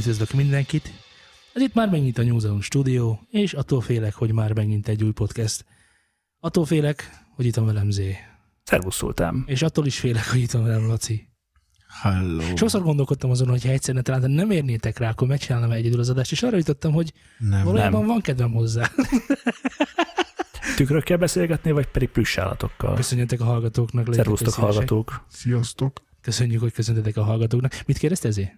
üdvözlök mindenkit. Ez itt már megint a New stúdió, és attól félek, hogy már megint egy új podcast. Attól félek, hogy itt van velem Zé. Szervusz Szultán. És attól is félek, hogy itt van velem Laci. Hello. Sokszor gondolkodtam azon, hogy ha egyszerűen talán nem érnétek rá, akkor megcsinálnám egyedül az adást, és arra jutottam, hogy Nem, valójában nem. van kedvem hozzá. Tükrökkel beszélgetni, vagy pedig plüssállatokkal? Köszönjetek a hallgatóknak. Szervusztok hallgatók. Sziasztok. Köszönjük, hogy köszöntetek a hallgatóknak. Mit kérdezte Zé?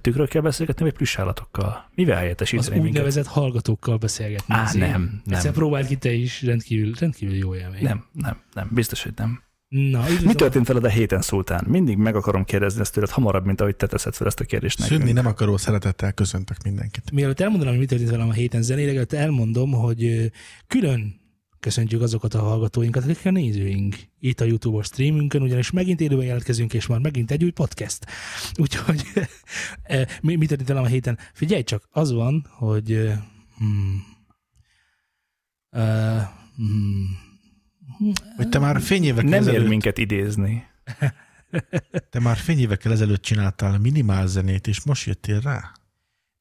Tükrökkel beszélgetni, vagy plüssállatokkal? Mivel Az helyettesíteni minket? úgynevezett hallgatókkal beszélgetni. Á, Zé. nem, Egyszer nem. próbáld ki te is, rendkívül, rendkívül jó élmény. Nem, nem, nem. Biztos, hogy nem. Na. Mi történt veled a héten, Szultán? Mindig meg akarom kérdezni ezt tőled hamarabb, mint ahogy te teszed fel ezt a kérdést nekünk. Szűnni nem akaró szeretettel köszöntök mindenkit. Mielőtt elmondanám, hogy mi történt velem a héten előtt elmondom, hogy külön köszöntjük azokat a hallgatóinkat, akik a nézőink itt a YouTube-os streamünkön, ugyanis megint élőben jelentkezünk, és már megint egy új podcast. Úgyhogy eh, mi, mi történt velem a héten? Figyelj csak, az van, hogy eh, hmm, uh, hmm, Hogy te már fényévekkel Nem ér ezelőtt, minket idézni. te már fényévekkel ezelőtt csináltál minimál zenét, és most jöttél rá?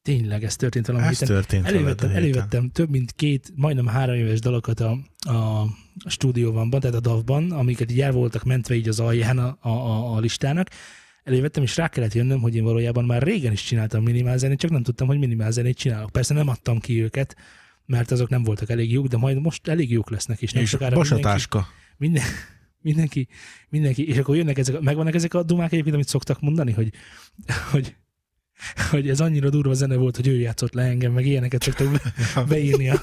Tényleg ez történt velem a Ez héten. történt Elővettem, héten. elővettem több mint két, majdnem három éves dalokat a, a stúdióban, tehát a DAV-ban, amiket így el voltak mentve így az alján a, a, a, a listának. Elővettem, és rá kellett jönnöm, hogy én valójában már régen is csináltam minimál zenét, csak nem tudtam, hogy minimál zenét csinálok. Persze nem adtam ki őket, mert azok nem voltak elég jók, de majd most elég jók lesznek, és nem És sokára mindenki, basatáska. minden, mindenki, mindenki, és akkor jönnek ezek, megvannak ezek a dumák egyébként, amit szoktak mondani, hogy, hogy, hogy ez annyira durva zene volt, hogy ő játszott le engem, meg ilyeneket szoktak be, beírni a,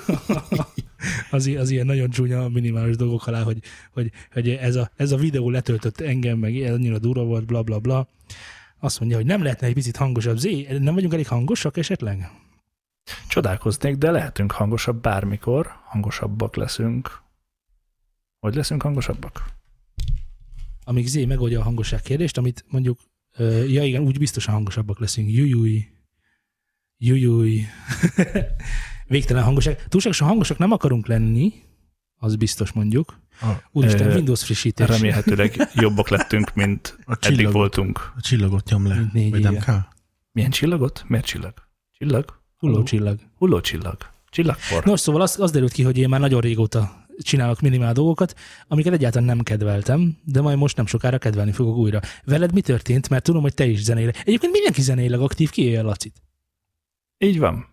az, i- az ilyen nagyon csúnya minimális dolgok alá, hogy, hogy, hogy ez, a, ez a videó letöltött engem, meg ez annyira durva volt, bla bla bla. Azt mondja, hogy nem lehetne egy picit hangosabb. Zé, nem vagyunk elég hangosak esetleg? Csodálkoznék, de lehetünk hangosabb bármikor. Hangosabbak leszünk. Hogy leszünk hangosabbak? Amíg Zé megoldja a hangosság kérdést, amit mondjuk, ja igen, úgy biztosan hangosabbak leszünk. Jújúj. Jújúj. Végtelen hangosság. Túlságosan hangosak nem akarunk lenni, az biztos mondjuk. A, Úristen, Windows frissítés. Remélhetőleg jobbak lettünk, mint a eddig csillagot, voltunk. a csillagot nyom le. Négy Vagy nem kell? Milyen csillagot? Miért csillag? Csillag? Hulló csillag. Hulló csillag. Csillagpor. Nos, szóval az, az derült ki, hogy én már nagyon régóta csinálok minimál dolgokat, amiket egyáltalán nem kedveltem, de majd most nem sokára kedvelni fogok újra. Veled mi történt? Mert tudom, hogy te is zenéleg. Egyébként mindenki zenéleg aktív, ki a Lacit. Így van.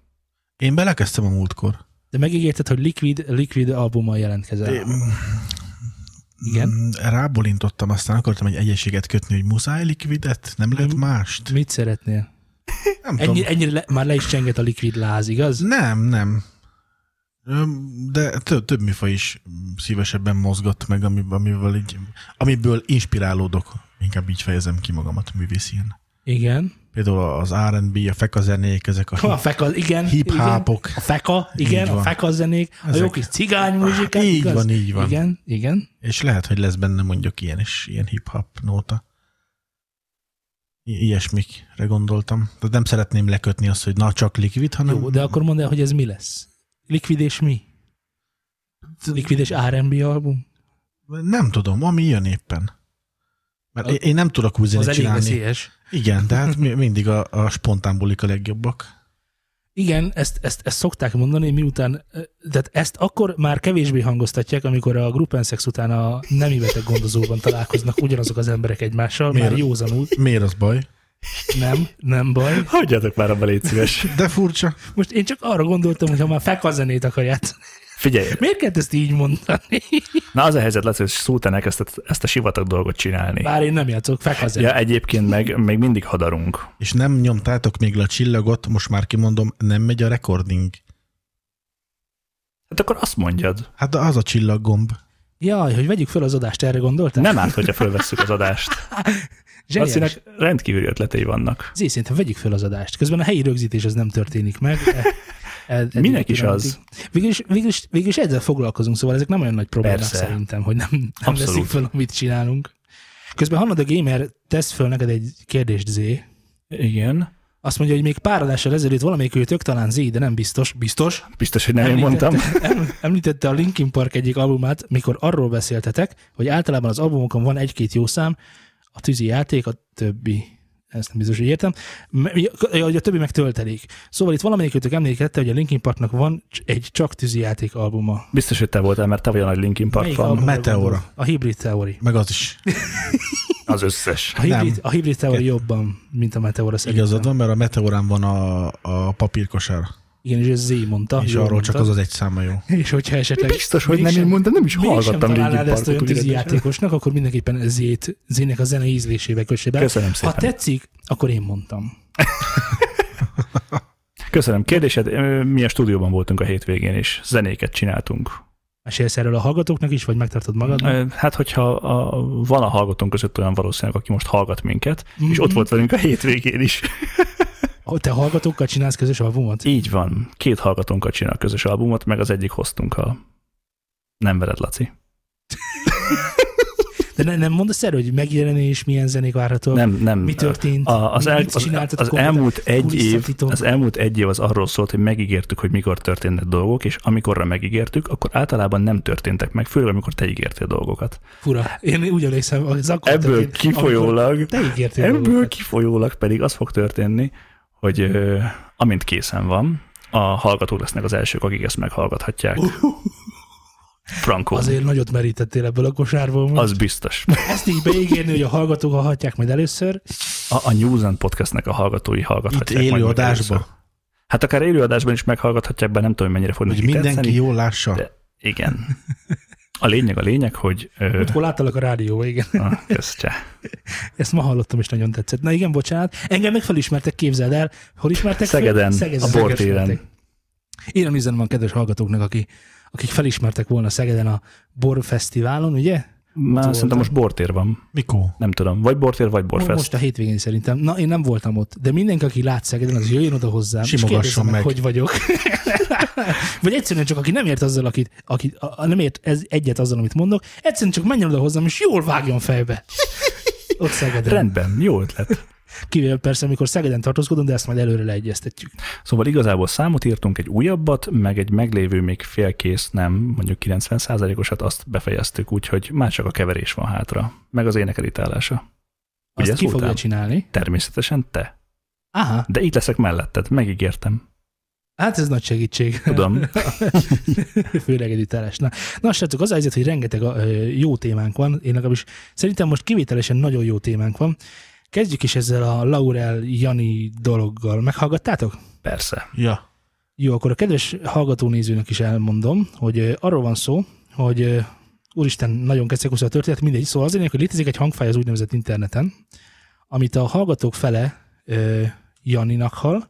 Én belekezdtem a múltkor. De megígérted, hogy Liquid, Liquid albummal jelentkezel. Én- Igen? Mm, Rábolintottam, aztán akartam egy egyeséget kötni, hogy muszáj likvidet, nem lehet mást. Mit szeretnél? Nem tudom. Ennyi, ennyire le, már le is csenget a Liquid láz, igaz? Nem, nem. De több, több műfaj is szívesebben mozgat meg, ami- amivel így, amiből inspirálódok. Inkább így fejezem ki magamat művészien. Igen. Például az R&B, a fekazenék, ezek a, A feka, igen. hip-hopok. igen. A feka, igen, a feka zenék, a Ezek- jó kis cigány muzsikák. Így igaz? van, így van. Igen, igen. És lehet, hogy lesz benne mondjuk ilyen is, ilyen hip-hop nóta. I- ilyesmikre gondoltam. Tehát nem szeretném lekötni azt, hogy na csak likvid, hanem Jó, de akkor mondd el, hogy ez mi lesz. Liquid és mi? Liquid és R&B album? nem tudom, ami jön éppen. Mert én- én nem tudok úgy Az zenét elég csinálni. veszélyes. Igen, de hát mi- mindig a, a spontán bulik a legjobbak. Igen, ezt, ezt, ezt szokták mondani, miután, tehát ezt akkor már kevésbé hangoztatják, amikor a Gruppensex után a nemi beteg gondozóban találkoznak ugyanazok az emberek egymással, Miért? már józanul. Miért az baj? Nem, nem baj. Hagyjatok már abba, légy szíves. De furcsa. Most én csak arra gondoltam, hogy ha már fekazenét akar játszani. Figyelj, Miért kellett ezt így mondani? na az a helyzet lesz, hogy Szultán elkezdte ezt a sivatag dolgot csinálni. Bár én nem játszok fekazenét. Ja, egyébként meg még mindig hadarunk. És nem nyomtátok még le a csillagot, most már kimondom, nem megy a recording. Hát akkor azt mondjad. Hát de az a csillaggomb. Jaj, hogy vegyük fel az adást, erre gondoltál? Nem árt, hogyha fölvesszük az adást. Zseniális. Lacinak rendkívüli ötletei vannak. Zé, szerintem vegyük fel az adást. Közben a helyi rögzítés az nem történik meg. E- e- Minek a is az? Végül is, végül, is, végül is ezzel foglalkozunk, szóval ezek nem olyan nagy problémák Persze. szerintem, hogy nem, nem Abszolút. veszik fel, amit csinálunk. Közben Hannah the Gamer tesz föl neked egy kérdést, Zé. Igen. Azt mondja, hogy még pár adással ezelőtt valamelyik őtök, talán Zé, de nem biztos, biztos, Biztos, hogy nem én mondtam. em- említette a Linkin Park egyik albumát, mikor arról beszéltetek, hogy általában az albumokon van egy-két jó szám, a tűzi játék, a többi. ezt nem biztos, hogy értem. Hogy a többi meg töltelék. Szóval itt valamelyikőtök emlékezte, hogy a Linkin Parknak van egy csak tűzijáték albuma. Biztos, hogy te voltál, mert te vagy a nagy Linkin Park fan. Meteora. A Hybrid Theory. Meg az is. Az összes. A Hybrid, Nem. a Hybrid Theory jobban, mint a Meteora szerintem. Igazad van, mert a Meteorán van a, a papírkosár. Igen, és ez Z mondta. És arról mondta. csak az az egy száma jó. És hogyha esetleg... Biztos, hogy nem én mondtam, nem is hallgattam Linkin találnád ezt olyan Parkot. tűzi ugyanis. játékosnak, akkor mindenképpen Z-t, Z-nek a zene ízlésébe kösse be. Köszönöm Ha szépen. tetszik, akkor én mondtam. Köszönöm. Kérdésed, mi a stúdióban voltunk a hétvégén, és zenéket csináltunk. Mesélsz erről a hallgatóknak is, vagy megtartod magadnak? Ö, Hát, hogyha a, van a hallgatónk között olyan valószínűleg, aki most hallgat minket, és ott volt velünk a hétvégén is. Te hallgatókkal csinálsz közös albumot? Így van. Két hallgatónkkal csinál közös albumot, meg az egyik hoztunkkal. Nem veled, Laci. De ne, nem mondasz erről, hogy megjelenés, milyen zenék várhatóak? Nem, nem. Mi történt? A, az, el, az, az, konkrétan? elmúlt egy év, az elmúlt egy év az arról szólt, hogy megígértük, hogy mikor történnek dolgok, és amikorra megígértük, akkor általában nem történtek meg, főleg amikor te ígértél dolgokat. Fura. Én úgy emlékszem, az akkor Ebből történt, kifolyólag, Te ígértél ebből dolgokat. kifolyólag pedig az fog történni, hogy ö, amint készen van, a hallgatók lesznek az elsők, akik ezt meghallgathatják. Franco, Azért nagyot merítettél ebből a kosárból. most. az biztos. Ezt így beígérni, hogy a hallgatók hallhatják majd először. A, a News and Podcastnek a hallgatói Itt hallgathatják. majd élő meg először. adásba, Hát akár élőadásban is meghallgathatják, be nem tudom, mennyire fog hogy mindenki tetszeni. jól lássa. De- Igen. A lényeg a lényeg, hogy... Ö, Ott hol láttalak a rádióban, igen. ah, kösz, csá. Ezt ma hallottam, és nagyon tetszett. Na igen, bocsánat. Engem meg felismertek, képzeld el. Hol ismertek? Szegeden, Szegeden a bortéren. Én üzenem a kedves hallgatóknak, aki, akik felismertek volna Szegeden a Borfesztiválon, ugye? Már voltam. szerintem most bortér van. Mikor? Nem tudom. Vagy bortér, vagy Borfest. Most a hétvégén szerintem. Na, én nem voltam ott, de mindenki, aki lát Szegeden, az jöjjön oda hozzám, és Simogasson meg, meg. hogy vagyok. Vagy egyszerűen csak, aki nem ért azzal, akit, akit a, a- nem ért ez, egyet azzal, amit mondok, egyszerűen csak menjen oda hozzám, és jól vágjon fejbe. Ott Szegeden. Rendben, jó ötlet. Kivéve persze, amikor Szegeden tartózkodom, de ezt majd előre leegyeztetjük. Szóval igazából számot írtunk, egy újabbat, meg egy meglévő, még félkész, nem, mondjuk 90%-osat azt befejeztük, úgyhogy már csak a keverés van hátra, meg az énekelítálása. Azt Ugye, ki fogja csinálni? Természetesen te. Aha, De itt leszek melletted, megígértem. Hát ez nagy segítség. Tudom. Főleg editálás. Na, na srácok, az a helyzet, hogy rengeteg ö, jó témánk van, én legalábbis szerintem most kivételesen nagyon jó témánk van. Kezdjük is ezzel a Laurel Jani dologgal. Meghallgattátok? Persze. Ja. Jó, akkor a kedves hallgatónézőnek is elmondom, hogy ö, arról van szó, hogy ö, úristen, nagyon kecekusz a történet, mindegy. Szóval azért, hogy létezik egy hangfáj az úgynevezett interneten, amit a hallgatók fele ö, Janinak hall,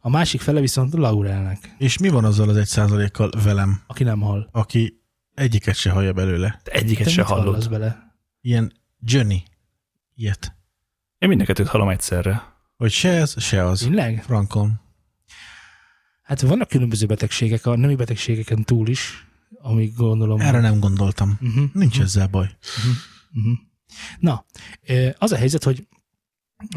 a másik fele viszont Laurelnek, És mi van azzal az egy százalékkal velem, aki nem hall. aki egyiket se hallja belőle? Te egyiket Te se hallod. bele? Ilyen Johnny. Ilyet. Én mind a kettőt hallom egyszerre. Hogy se ez, se az. Tényleg? Frankon. Hát vannak különböző betegségek, a nemi betegségeken túl is, amik gondolom... Erre nem gondoltam. Uh-huh. Nincs ezzel baj. Uh-huh. Na, ö, az a helyzet, hogy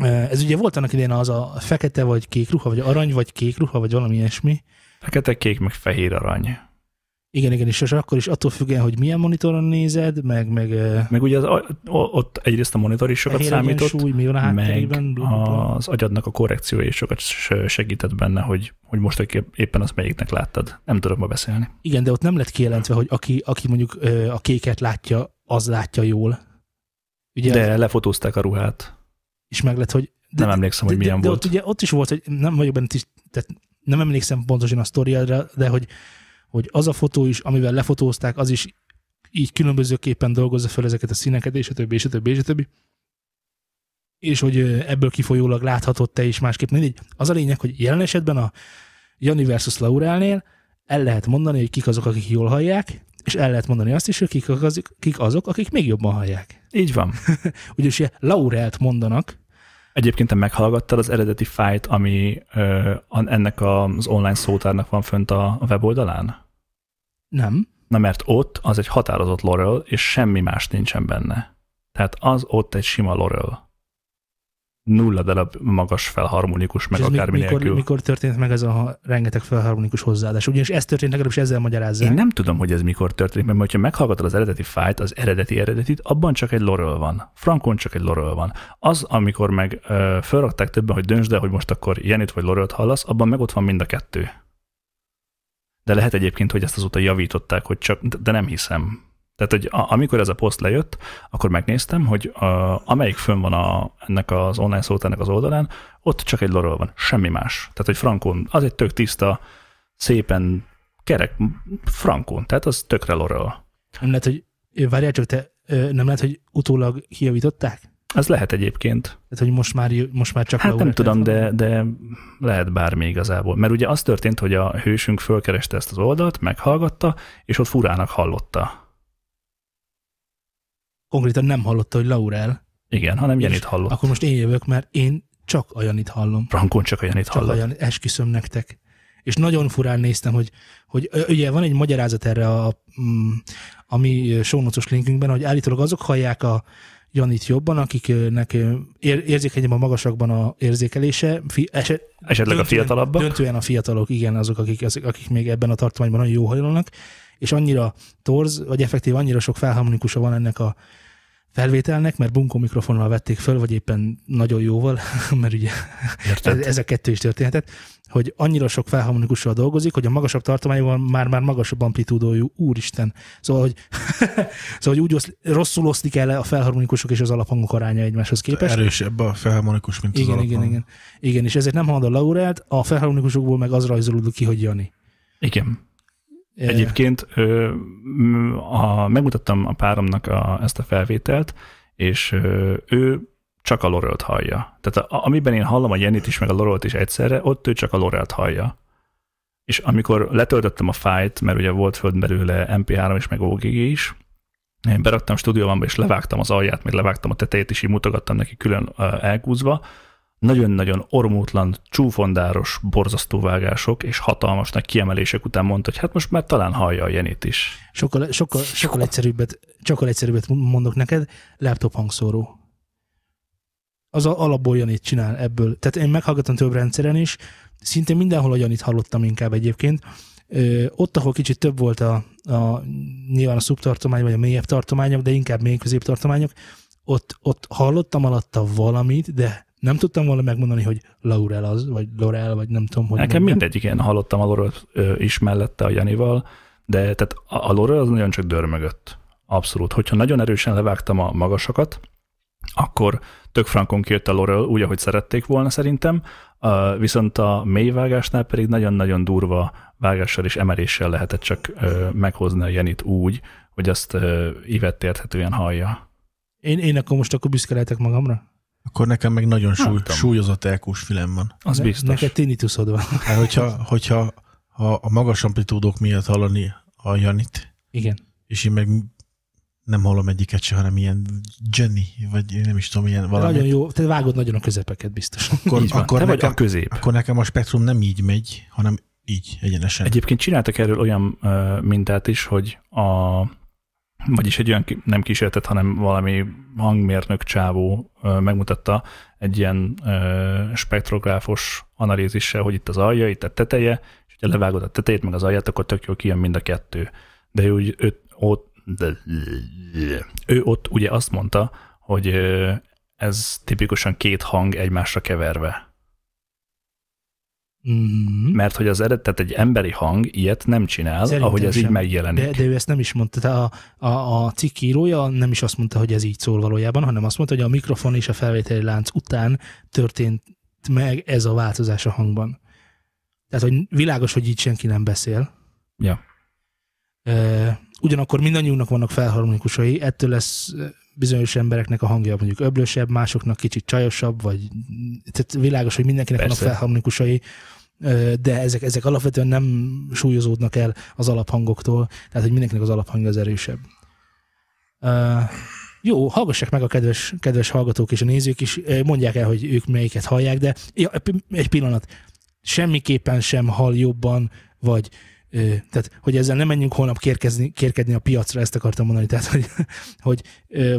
ez ugye volt annak idején az a fekete vagy kék ruha, vagy arany vagy kék ruha, vagy valami ilyesmi. Fekete, kék, meg fehér arany. Igen, igen, és akkor is attól függően, hogy milyen monitoron nézed, meg, meg Meg ugye az, ott egyrészt a monitor is sokat számított, egyensúly, mi van a meg bla, bla, az agyadnak a korrekciója is sokat segített benne, hogy, hogy most épp- éppen azt melyiknek láttad. Nem tudok ma beszélni. Igen, de ott nem lett kijelentve, hogy aki, aki mondjuk a kéket látja, az látja jól. Ugye De lefotózták a ruhát. Is meg lett, hogy Nem emlékszem, hogy de, milyen de, volt. De ott, ugye, ott is volt, hogy nem vagyok benne tehát nem emlékszem pontosan a sztoriára, de hogy, hogy az a fotó is, amivel lefotózták, az is így különbözőképpen dolgozza fel ezeket a színeket, és a többi, és a többi, és a többi. És hogy ebből kifolyólag láthatod te is másképp. Mindegy. Az a lényeg, hogy jelen esetben a Jani versus Laurelnél el lehet mondani, hogy kik azok, akik jól hallják, és el lehet mondani azt is, hogy kik azok, kik azok akik még jobban hallják. Így van. Ugyanis Laurelt mondanak, Egyébként te meghallgattad az eredeti fájt, ami ö, ennek az online szótárnak van fönt a weboldalán? nem, Na mert ott az egy határozott lorel, és semmi más nincsen benne. Tehát az ott egy sima lorel. Nulla darab magas felharmonikus, meg akármi mikor, nélkül. mikor történt meg ez a rengeteg felharmonikus hozzáadás? Ugyanis ez történt, legalábbis ezzel magyarázzák. Én nem tudom, hogy ez mikor történik, mert ha meghallgatod az eredeti fájt, az eredeti eredetit, abban csak egy lorol van. Frankon csak egy lorol van. Az, amikor meg ö, felrakták többen, hogy döntsd el, hogy most akkor Jenit vagy lorolt hallasz, abban meg ott van mind a kettő. De lehet egyébként, hogy ezt azóta javították, hogy csak, de nem hiszem. Tehát, hogy a, amikor ez a poszt lejött, akkor megnéztem, hogy a, amelyik fönn van a, ennek az online szótának az oldalán, ott csak egy lorol van, semmi más. Tehát, hogy frankon, az egy tök tiszta, szépen kerek frankon, tehát az tökre lorol. Nem lehet, hogy várjál csak, te nem lehet, hogy utólag kijavították? Ez lehet egyébként. Tehát, hogy most már, most már csak Hát nem tudom, de, de lehet bármi igazából. Mert ugye az történt, hogy a hősünk fölkereste ezt az oldalt, meghallgatta, és ott furának hallotta. Konkrétan nem hallotta, hogy Laurel. Igen, hanem Jenit És hallott. Akkor most én jövök, mert én csak a Janit hallom. Frankon csak a Jenit Csak a. Janit, esküszöm nektek. És nagyon furán néztem, hogy, hogy ugye van egy magyarázat erre a, mm, a mi sónocos linkünkben, hogy állítólag azok hallják a Janit jobban, akiknek ér, érzékenyebb a magasakban a érzékelése, fi, eset, Esetleg a döntően- fiatalabbak. Döntően a fiatalok, igen, azok, akik, azok, akik még ebben a tartományban nagyon jó hajlanak, és annyira torz, vagy effektív annyira sok felharmonikusa van ennek a felvételnek, mert bunkó mikrofonnal vették föl, vagy éppen nagyon jóval, mert ugye ez, Érted? ez a kettő is történhetett, hogy annyira sok felharmonikussal dolgozik, hogy a magasabb tartományban már, már magasabb amplitúdójú, úristen. Szóval, hogy, szóval, hogy úgy oszl, rosszul oszlik el a felharmonikusok és az alaphangok aránya egymáshoz képest. Erősebb a felharmonikus, mint az Igen, alaphang. igen, igen. Igen, és ezért nem hallod a Laurelt, a felharmonikusokból meg az rajzolódik ki, hogy Jani. Igen. Egyébként ö, a, megmutattam a páromnak a, ezt a felvételt, és ö, ő csak a Lorelt hallja. Tehát a, amiben én hallom a Jenit is, meg a Lorelt is egyszerre, ott ő csak a Lorelt hallja. És amikor letöltöttem a fájt, mert ugye volt föld belőle MP3 és meg OGG is, én beraktam stúdióban, és levágtam az alját, meg levágtam a tetejét, és így mutogattam neki külön ö, elkúzva, nagyon-nagyon ormótlan, csúfondáros, borzasztó vágások és hatalmas nagy kiemelések után mondta, hogy hát most már talán hallja a Jenit is. Sokkal, sokkal, sokkal egyszerűbbet, sokkal egyszerűbbet mondok neked, laptop hangszóró. Az a, alapból Janit csinál ebből. Tehát én meghallgatom több rendszeren is, szinte mindenhol a Janit hallottam inkább egyébként. Ö, ott, ahol kicsit több volt a, a nyilván a szubtartomány, vagy a mélyebb tartományok, de inkább mély középtartományok, ott, ott hallottam alatta valamit, de nem tudtam volna megmondani, hogy Laurel az, vagy Laurel, vagy nem tudom, hogy Nekem mondjam. mindegy, igen, hallottam a Lorel is mellette a Janival, de tehát a Lorel az nagyon csak dörmögött. Abszolút. Hogyha nagyon erősen levágtam a magasakat, akkor tök frankon kijött a Lorel úgy, ahogy szerették volna szerintem, viszont a mély vágásnál pedig nagyon-nagyon durva vágással és emeléssel lehetett csak meghozni a Jenit úgy, hogy azt ívett érthetően hallja. Én, én akkor most akkor büszke lehetek magamra? Akkor nekem meg nagyon súly, tudom. súlyozott elkús fülem van. Az Ne- biztos. Neked tinnitusod van. Hát, hogyha, hogyha ha a magas amplitúdók miatt hallani a Janit, Igen. és én meg nem hallom egyiket se, hanem ilyen Jenny, vagy én nem is tudom, ilyen valami. Nagyon jó, te vágod nagyon a közepeket biztos. Akkor, Így van. akkor, Te vagy nekem, a közép. akkor nekem a spektrum nem így megy, hanem így, egyenesen. Egyébként csináltak erről olyan mintát is, hogy a vagyis egy olyan, nem kísérletet, hanem valami hangmérnök csávó megmutatta egy ilyen spektrográfos analízissel, hogy itt az alja, itt a teteje, és ha levágod a tetejét, meg az alját, akkor tök jól kijön mind a kettő. De ő, úgy- ő, ott, de, ő ott ugye azt mondta, hogy ez tipikusan két hang egymásra keverve. Mm. Mert hogy az eredet, tehát egy emberi hang ilyet nem csinál, Szerintem ahogy ez így sem. megjelenik. De, de ő ezt nem is mondta. Tehát a, a, a cikk írója nem is azt mondta, hogy ez így szól valójában, hanem azt mondta, hogy a mikrofon és a felvételi lánc után történt meg ez a változás a hangban. Tehát, hogy világos, hogy így senki nem beszél. Ja. Ugyanakkor mindannyiunknak vannak felharmonikusai, ettől lesz bizonyos embereknek a hangja mondjuk öblösebb, másoknak kicsit csajosabb, vagy tehát világos, hogy mindenkinek Persze. vannak felharmonikusai, de ezek, ezek alapvetően nem súlyozódnak el az alaphangoktól, tehát hogy mindenkinek az alaphangja az erősebb. Uh, jó, hallgassák meg a kedves, kedves hallgatók és a nézők is, mondják el, hogy ők melyiket hallják, de ja, egy pillanat, semmiképpen sem hall jobban, vagy tehát, hogy ezzel nem menjünk holnap kérkezni, kérkedni a piacra, ezt akartam mondani, tehát, hogy, hogy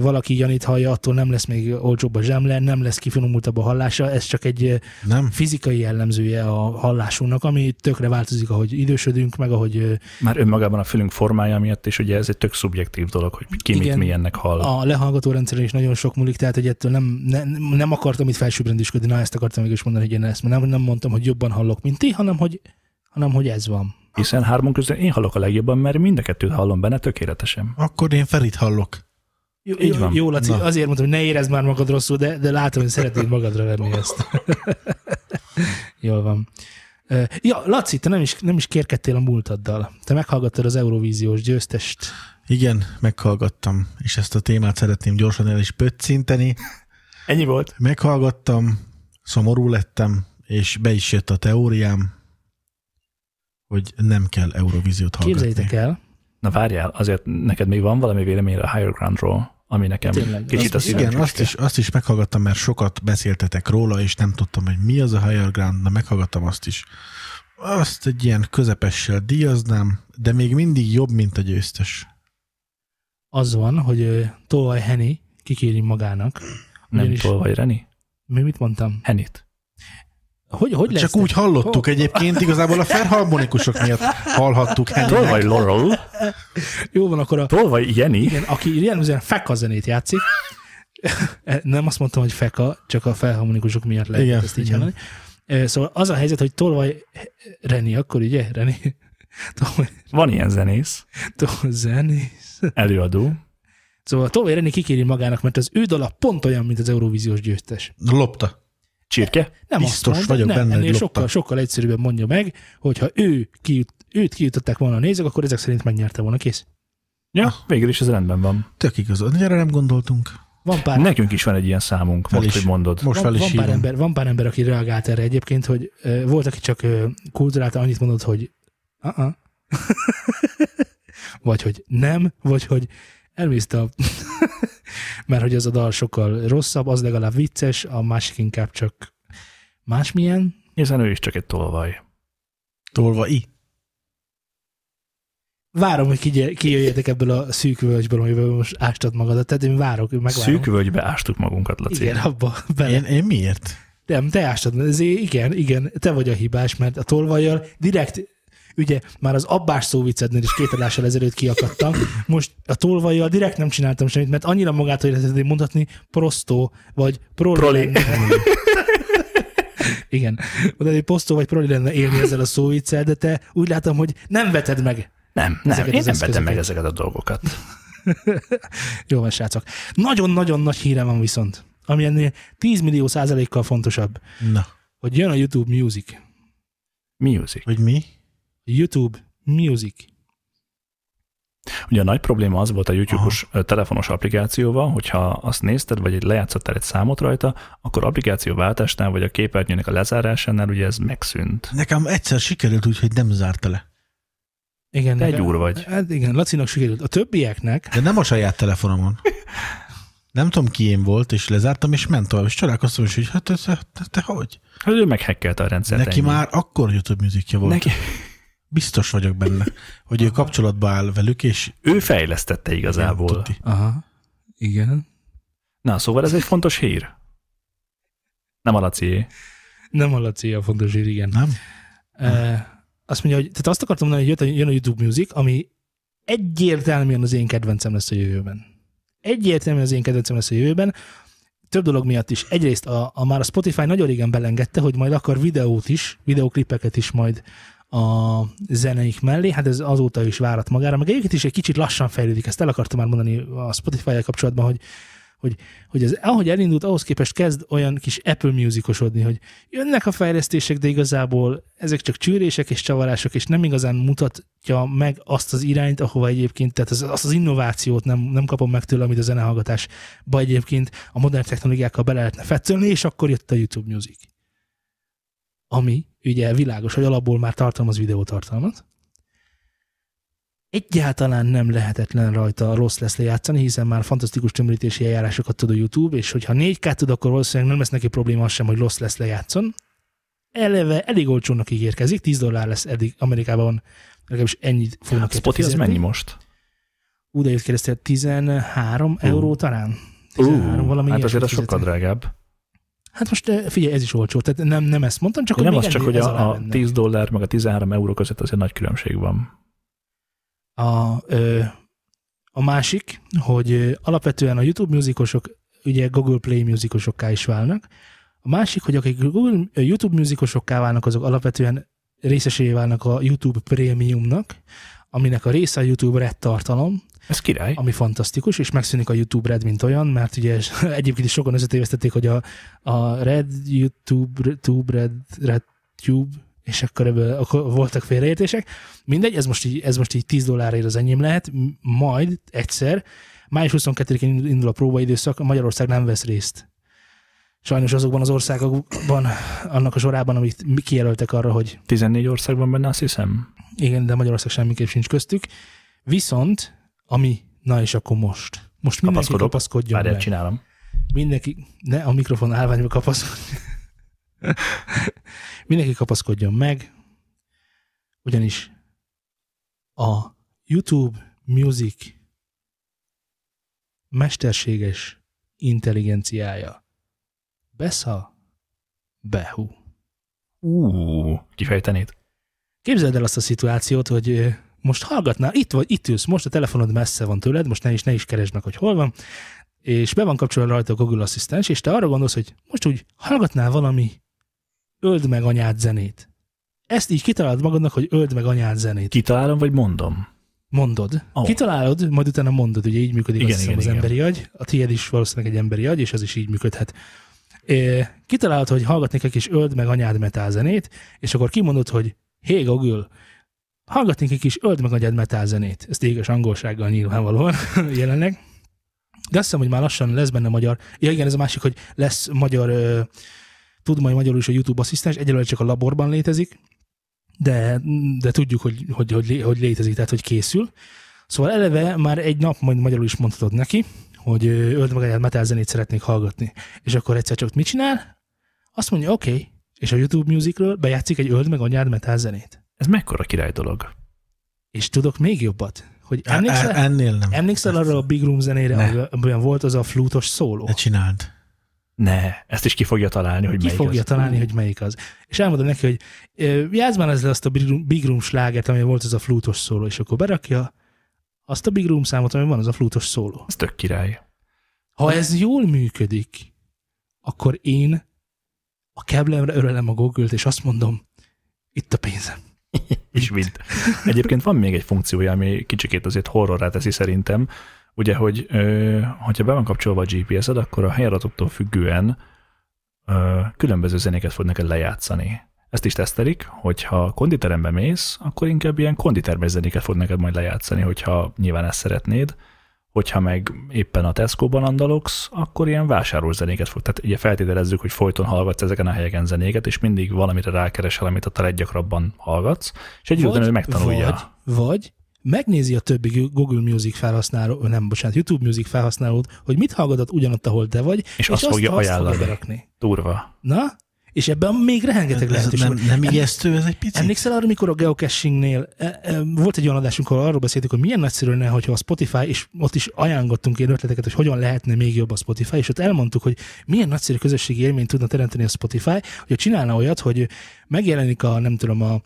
valaki Janit hallja, attól nem lesz még olcsóbb a zsemle, nem lesz kifinomultabb a hallása, ez csak egy nem. fizikai jellemzője a hallásunknak, ami tökre változik, ahogy idősödünk, meg ahogy... Már önmagában a fülünk formája miatt, és ugye ez egy tök szubjektív dolog, hogy ki igen, mit milyennek hall. A lehallgató rendszeren is nagyon sok múlik, tehát hogy ettől nem, ne, nem akartam itt felsőbbrendűsködni, na ezt akartam mégis mondani, hogy én ezt nem, nem mondtam, hogy jobban hallok, mint ti, hanem hogy, hanem hogy ez van. Hiszen hármon közül én hallok a legjobban, mert mind a kettőt hallom benne tökéletesen. Akkor én Ferit hallok. Jó, Így van. jó Laci, Na. azért mondtam, hogy ne érezd már magad rosszul, de, de látom, hogy szeretnéd magadra venni ezt. Jól van. Ja, Laci, te nem is, nem is kérkedtél a múltaddal. Te meghallgattad az Eurovíziós győztest. Igen, meghallgattam, és ezt a témát szeretném gyorsan el is pöccinteni. Ennyi volt? Meghallgattam, szomorú lettem, és be is jött a teóriám, hogy nem kell Eurovíziót hallgatni. Képzeljétek el. Na várjál, azért neked még van valami vélemény a Higher Groundról, ami nekem Tényleg, kicsit az, Igen, azt is, azt is meghallgattam, mert sokat beszéltetek róla, és nem tudtam, hogy mi az a Higher Ground, de meghallgattam azt is. Azt egy ilyen közepessel díjaznám, de még mindig jobb, mint a győztes. Az van, hogy Tolvaj Henny kikéri magának. Nem Tolvaj Reni? Mi mit mondtam? Henit. Hogy, hogy lesz Csak úgy hallottuk egyébként, igazából a felharmonikusok miatt hallhattuk Tolvaj Laurel. Jó van, akkor a... Tolvaj Jenny. Igen, aki jellemzően feka zenét játszik. Nem azt mondtam, hogy feka, csak a felharmonikusok miatt lehet igen, ezt így igen. hallani. Szóval az a helyzet, hogy Tolvaj Reni, akkor ugye? Reni? Tolvaj... Van ilyen zenész. Tolvaj zenész. Előadó. Szóval Tolvaj Reni kikéri magának, mert az ő dala pont olyan, mint az Eurovíziós győztes. Lopta. Csirke? Nem Biztos azt mondom, vagyok nem, benne, ennél sokkal, sokkal egyszerűbben mondja meg, hogyha ő kijut, őt kijutották volna a nézők, akkor ezek szerint megnyerte volna, kész. Ja, végül is ez rendben van. Tök igazad, erre nem gondoltunk. Van pár... Nekünk is van egy ilyen számunk, fel most, is, hogy mondod. Most van, fel is van, pár ember, van pár ember, aki reagált erre egyébként, hogy uh, volt, aki csak uh, kulturálta annyit mondott, hogy uh-uh. vagy hogy nem, vagy hogy elmészte a... mert hogy az a dal sokkal rosszabb, az legalább vicces, a másik inkább csak másmilyen. Hiszen ő is csak egy tolvaj. Tolvaj. Várom, hogy kijöjjetek ebből a szűk völgyből, amiben most ástad magadat. Tehát én várok, megvárom. Szűk völgybe ástuk magunkat, Laci. Igen, abba. Bele. Én, én miért? Nem, te ástad. Ezért igen, igen, te vagy a hibás, mert a tolvajjal direkt ugye már az abbás szóvicednél is két adással ezelőtt kiakadtam, most a tolvajjal direkt nem csináltam semmit, mert annyira magától lehetett mondhatni prostó, vagy proli. proli. Igen. Oda egy posztó vagy proli lenne élni ezzel a szóviccel, de te úgy látom, hogy nem veted meg. Nem, nem, én nem vetem meg ezeket a dolgokat. Jó van, srácok. Nagyon-nagyon nagy híre van viszont, ami ennél 10 millió százalékkal fontosabb. Na. Hogy jön a YouTube Music. Music. Hogy mi? YouTube Music. Ugye a nagy probléma az volt a YouTube-os Aha. telefonos applikációval, hogyha azt nézted, vagy lejátszottál egy számot rajta, akkor applikációváltásnál, vagy a képernyőnek a lezárásánál ugye ez megszűnt. Nekem egyszer sikerült úgy, hogy nem zárta le. Igen, Te egy úr vagy. Hát igen, Lacinak sikerült. A többieknek... De nem a saját telefonomon. nem tudom, ki én volt, és lezártam, és ment tovább, és csodálkoztam is, hogy hát te, te, te, te hogy? Hát ő meghekkelte a rendszert. Neki ennyi. már akkor YouTube műzikja volt. Neki... Biztos vagyok benne, hogy ő kapcsolatba áll velük, és... Ő fejlesztette igazából. Igen, Aha, igen. Na, szóval ez egy fontos hír. Nem a Laci. Nem a Laci a fontos hír, igen. Nem? E, azt mondja, hogy tehát azt akartam mondani, hogy jön a YouTube Music, ami egyértelműen az én kedvencem lesz a jövőben. Egyértelműen az én kedvencem lesz a jövőben. Több dolog miatt is. Egyrészt a, a már a Spotify nagyon régen belengedte, hogy majd akar videót is, videóklipeket is majd a zeneik mellé, hát ez azóta is várat magára, meg egyébként is egy kicsit lassan fejlődik, ezt el akartam már mondani a Spotify-jal kapcsolatban, hogy, hogy, hogy ez, ahogy elindult, ahhoz képest kezd olyan kis Apple Musicosodni, hogy jönnek a fejlesztések, de igazából ezek csak csűrések és csavarások, és nem igazán mutatja meg azt az irányt, ahova egyébként, tehát az, azt az innovációt nem, nem kapom meg tőle, amit a zenehallgatásba egyébként a modern technológiákkal bele lehetne fetszölni, és akkor jött a YouTube Music. Ami ugye világos, hogy alapból már tartalmaz videótartalmat. Egyáltalán nem lehetetlen rajta rossz lesz lejátszani, hiszen már fantasztikus tömörítési eljárásokat tud a YouTube, és hogyha 4K tud, akkor valószínűleg nem lesz neki probléma az sem, hogy rossz lesz lejátszon. eleve elég olcsónak ígérkezik, 10 dollár lesz eddig Amerikában, legalábbis ennyit fognak A Spotify az mennyi most? Ú, de jött kérdeztél, 13 euró talán? 13, Ú, valami hát azért az sokkal drágább. Hát most eh, figyelj, ez is olcsó, tehát nem, nem ezt mondtam, csak nem még az csak, hogy a, a menne. 10 dollár meg a 13 euró között azért nagy különbség van. A, ö, a másik, hogy alapvetően a YouTube musicosok ugye Google Play musicosokká is válnak. A másik, hogy akik Google, YouTube musicosokká válnak, azok alapvetően részesévé válnak a YouTube Premiumnak, aminek a része a YouTube Red tartalom, Ez király. ami fantasztikus, és megszűnik a YouTube Red, mint olyan, mert ugye egyébként is sokan összetévesztették, hogy a, a Red YouTube, Tube Red, Red Tube, és akkor ebből akkor voltak félreértések. Mindegy, ez most így, ez most így 10 dollárért az enyém lehet, majd egyszer, május 22-én indul a próbaidőszak, Magyarország nem vesz részt. Sajnos azokban az országokban, annak a sorában, amit mi kijelöltek arra, hogy 14 országban benne azt hiszem. igen, de Magyarország semmiképp sincs köztük. Viszont, ami, na és akkor most. Most mindenki kapaszkodjon Várjál, csinálom. Mindenki, ne a mikrofon állványba kapaszkodjon. mindenki kapaszkodjon meg, ugyanis a YouTube Music mesterséges intelligenciája Besza Behu. Ú, kifejtenéd? Képzeld el azt a szituációt, hogy most hallgatnál, itt vagy, itt ülsz, most a telefonod messze van tőled, most ne is, ne is keresd meg, hogy hol van, és be van kapcsolva rajta a Google Asszisztens, és te arra gondolsz, hogy most úgy hallgatnál valami öld meg anyád zenét. Ezt így kitalálod magadnak, hogy öld meg anyád zenét. Kitalálom, vagy mondom? Mondod. Oh. Kitalálod, majd utána mondod, ugye így működik Igen, azt igen, az igen. emberi agy. A tiéd is valószínűleg egy emberi agy, és az is így működhet. É, Kitalálod, hogy hallgatnék egy kis öld meg anyád metal zenét, és akkor kimondod, hogy hé hey, Google, hallgatnék egy kis öld meg anyád metal zenét. Ezt éges angolsággal nyilvánvalóan jelenleg. De azt hiszem, hogy már lassan lesz benne magyar. Ja igen, ez a másik, hogy lesz magyar, ö, tud majd magyarul is a YouTube asszisztens, egyelőre csak a laborban létezik, de, de tudjuk, hogy, hogy, hogy, hogy létezik, tehát hogy készül. Szóval eleve már egy nap majd magyarul is mondhatod neki, hogy öld meg anyád metal zenét szeretnék hallgatni. És akkor egyszer csak mit csinál? Azt mondja, oké, okay. és a YouTube Musicről bejátszik egy öld meg anyád metal zenét. Ez mekkora király dolog? És tudok még jobbat, hogy E- emlékszel, e- Ennél nem. emlékszel arra a Big Room zenére, Ne. amiben- volt az a flútos szóló? Ne csináld. Ne, ezt is ki fogja találni, hogy Ki melyik fogja az. találni, hogy melyik az. És elmondom neki, hogy játsz már ezzel azt a Big Room, Big Room slágert, ami volt az a flútos szóló, és akkor berakja azt a Big Room számot, ami van, az a flútos szóló. Ez tök király. Ha ez jól működik, akkor én a keblemre örelem a Google-t, és azt mondom, itt a pénzem. És vidd. Egyébként van még egy funkciója, ami kicsikét azért horrorrá teszi szerintem. Ugye, hogy ö, hogyha be van kapcsolva a GPS-ed, akkor a helyadatoktól függően ö, különböző zenéket fog neked lejátszani. Ezt is tesztelik, hogyha konditerembe mész, akkor inkább ilyen konditermes zenéket fog neked majd lejátszani, hogyha nyilván ezt szeretnéd. Hogyha meg éppen a Tesco-ban andalogsz, akkor ilyen vásárolós zenéket fog. Tehát ugye feltételezzük, hogy folyton hallgatsz ezeken a helyeken zenéket, és mindig valamire rákeresel, amit a leggyakrabban hallgatsz, és egy idő megtanulja. Vagy, vagy megnézi a többi Google Music felhasználó, nem, bocsánat, YouTube Music felhasználót, hogy mit hallgatott ugyanott, ahol te vagy, És azt fogja ajánlani. berakni. Durva. Na? És ebben még rengeteg lehetőség nem, nem ijesztő ez egy picit? Emlékszel arra, amikor a geocachingnél e, e, volt egy olyan adásunk, ahol arról beszéltük, hogy milyen nagyszerű lenne, hogyha a Spotify, és ott is ajánlottunk ilyen ötleteket, hogy hogyan lehetne még jobb a Spotify, és ott elmondtuk, hogy milyen nagyszerű közösségi élményt tudna teremteni a Spotify, hogy csinálna olyat, hogy megjelenik a, nem tudom, a,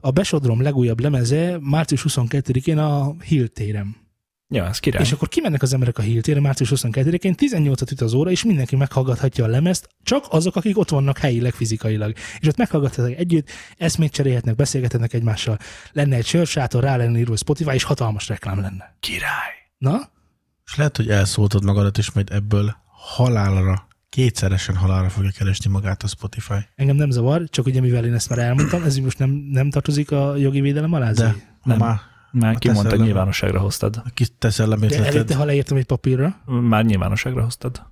a Besodrom legújabb lemeze március 22-én a Hill téren. Ja, ez király. És akkor kimennek az emberek a Hill március 22-én, 18-at üt az óra, és mindenki meghallgathatja a lemezt, csak azok, akik ott vannak helyileg, fizikailag. És ott meghallgathatják együtt, eszmét cserélhetnek, beszélgethetnek egymással. Lenne egy sörsátor, rá lenne írva Spotify, és hatalmas reklám lenne. Király. Na? És lehet, hogy elszóltad magadat, és majd ebből halálra, kétszeresen halálra fogja keresni magát a Spotify. Engem nem zavar, csak ugye mivel én ezt már elmondtam, ez most nem, nem tartozik a jogi védelem alá? De Nem. már Már A kimondtad, teszel- nyilvánosságra hoztad. kiteszel De lemérleted, előtte, ha leírtam egy papírra, Már nyilvánosságra hoztad.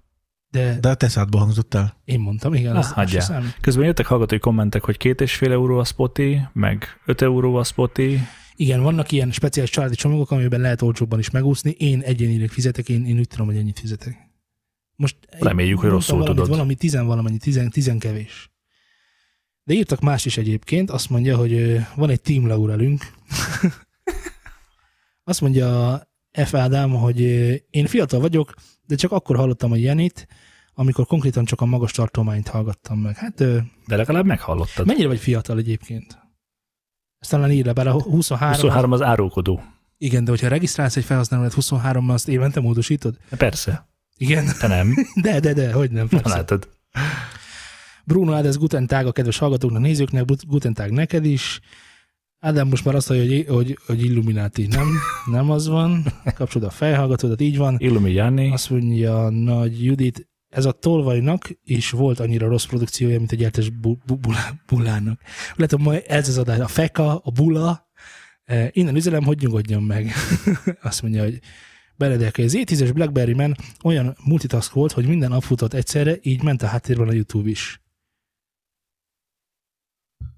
de, de a teszádba hangzott el. én mondtam, igen, Ah, számít. Közben jöttek hallgatói kommentek, hogy két és fél euró a spoti, meg 5 euró a spoti. Igen, vannak ilyen speciális családi csomagok, amiben lehet olcsóbban is megúszni. Én egyénileg fizetek, én, én úgy tudom, hogy ennyit fizetek. Most Reméljük, hogy rosszul valamit, tudod. Valami tizen valamennyi, tizen, tizen kevés. De írtak más is egyébként, azt mondja, hogy van egy Team Laurelünk. azt mondja F. Ádám, hogy én fiatal vagyok, de csak akkor hallottam a Jenit, amikor konkrétan csak a magas tartományt hallgattam meg. Hát De legalább meghallottad. mennyire vagy fiatal egyébként? Ezt talán ír le, bár a 23, 23 az árulkodó. Igen, de hogyha regisztrálsz egy felhasználót 23 azt évente módosítod? Persze. Igen. Te nem. De, de, de, hogy nem, Na persze. látod. Bruno Ádám, Guten Tag a kedves hallgatóknak, nézőknek, Gut- Guten Tag neked is. Ádám most már azt mondja, hogy, hogy, hogy Illuminati. Nem, nem az van. Kapcsolod a fejhallgatódat, így van. Illumi Jánni. Azt mondja Nagy Judit, ez a tolvajnak is volt annyira rossz produkciója, mint egy gyertes bu- bu- bulá- bullának. Lehet, hogy ma ez az adás, a feka, a bula, eh, innen üzenem, hogy nyugodjon meg. Azt mondja, hogy Benedek, az E10-es Blackberry Man olyan multitask volt, hogy minden app futott egyszerre, így ment a háttérben a YouTube is.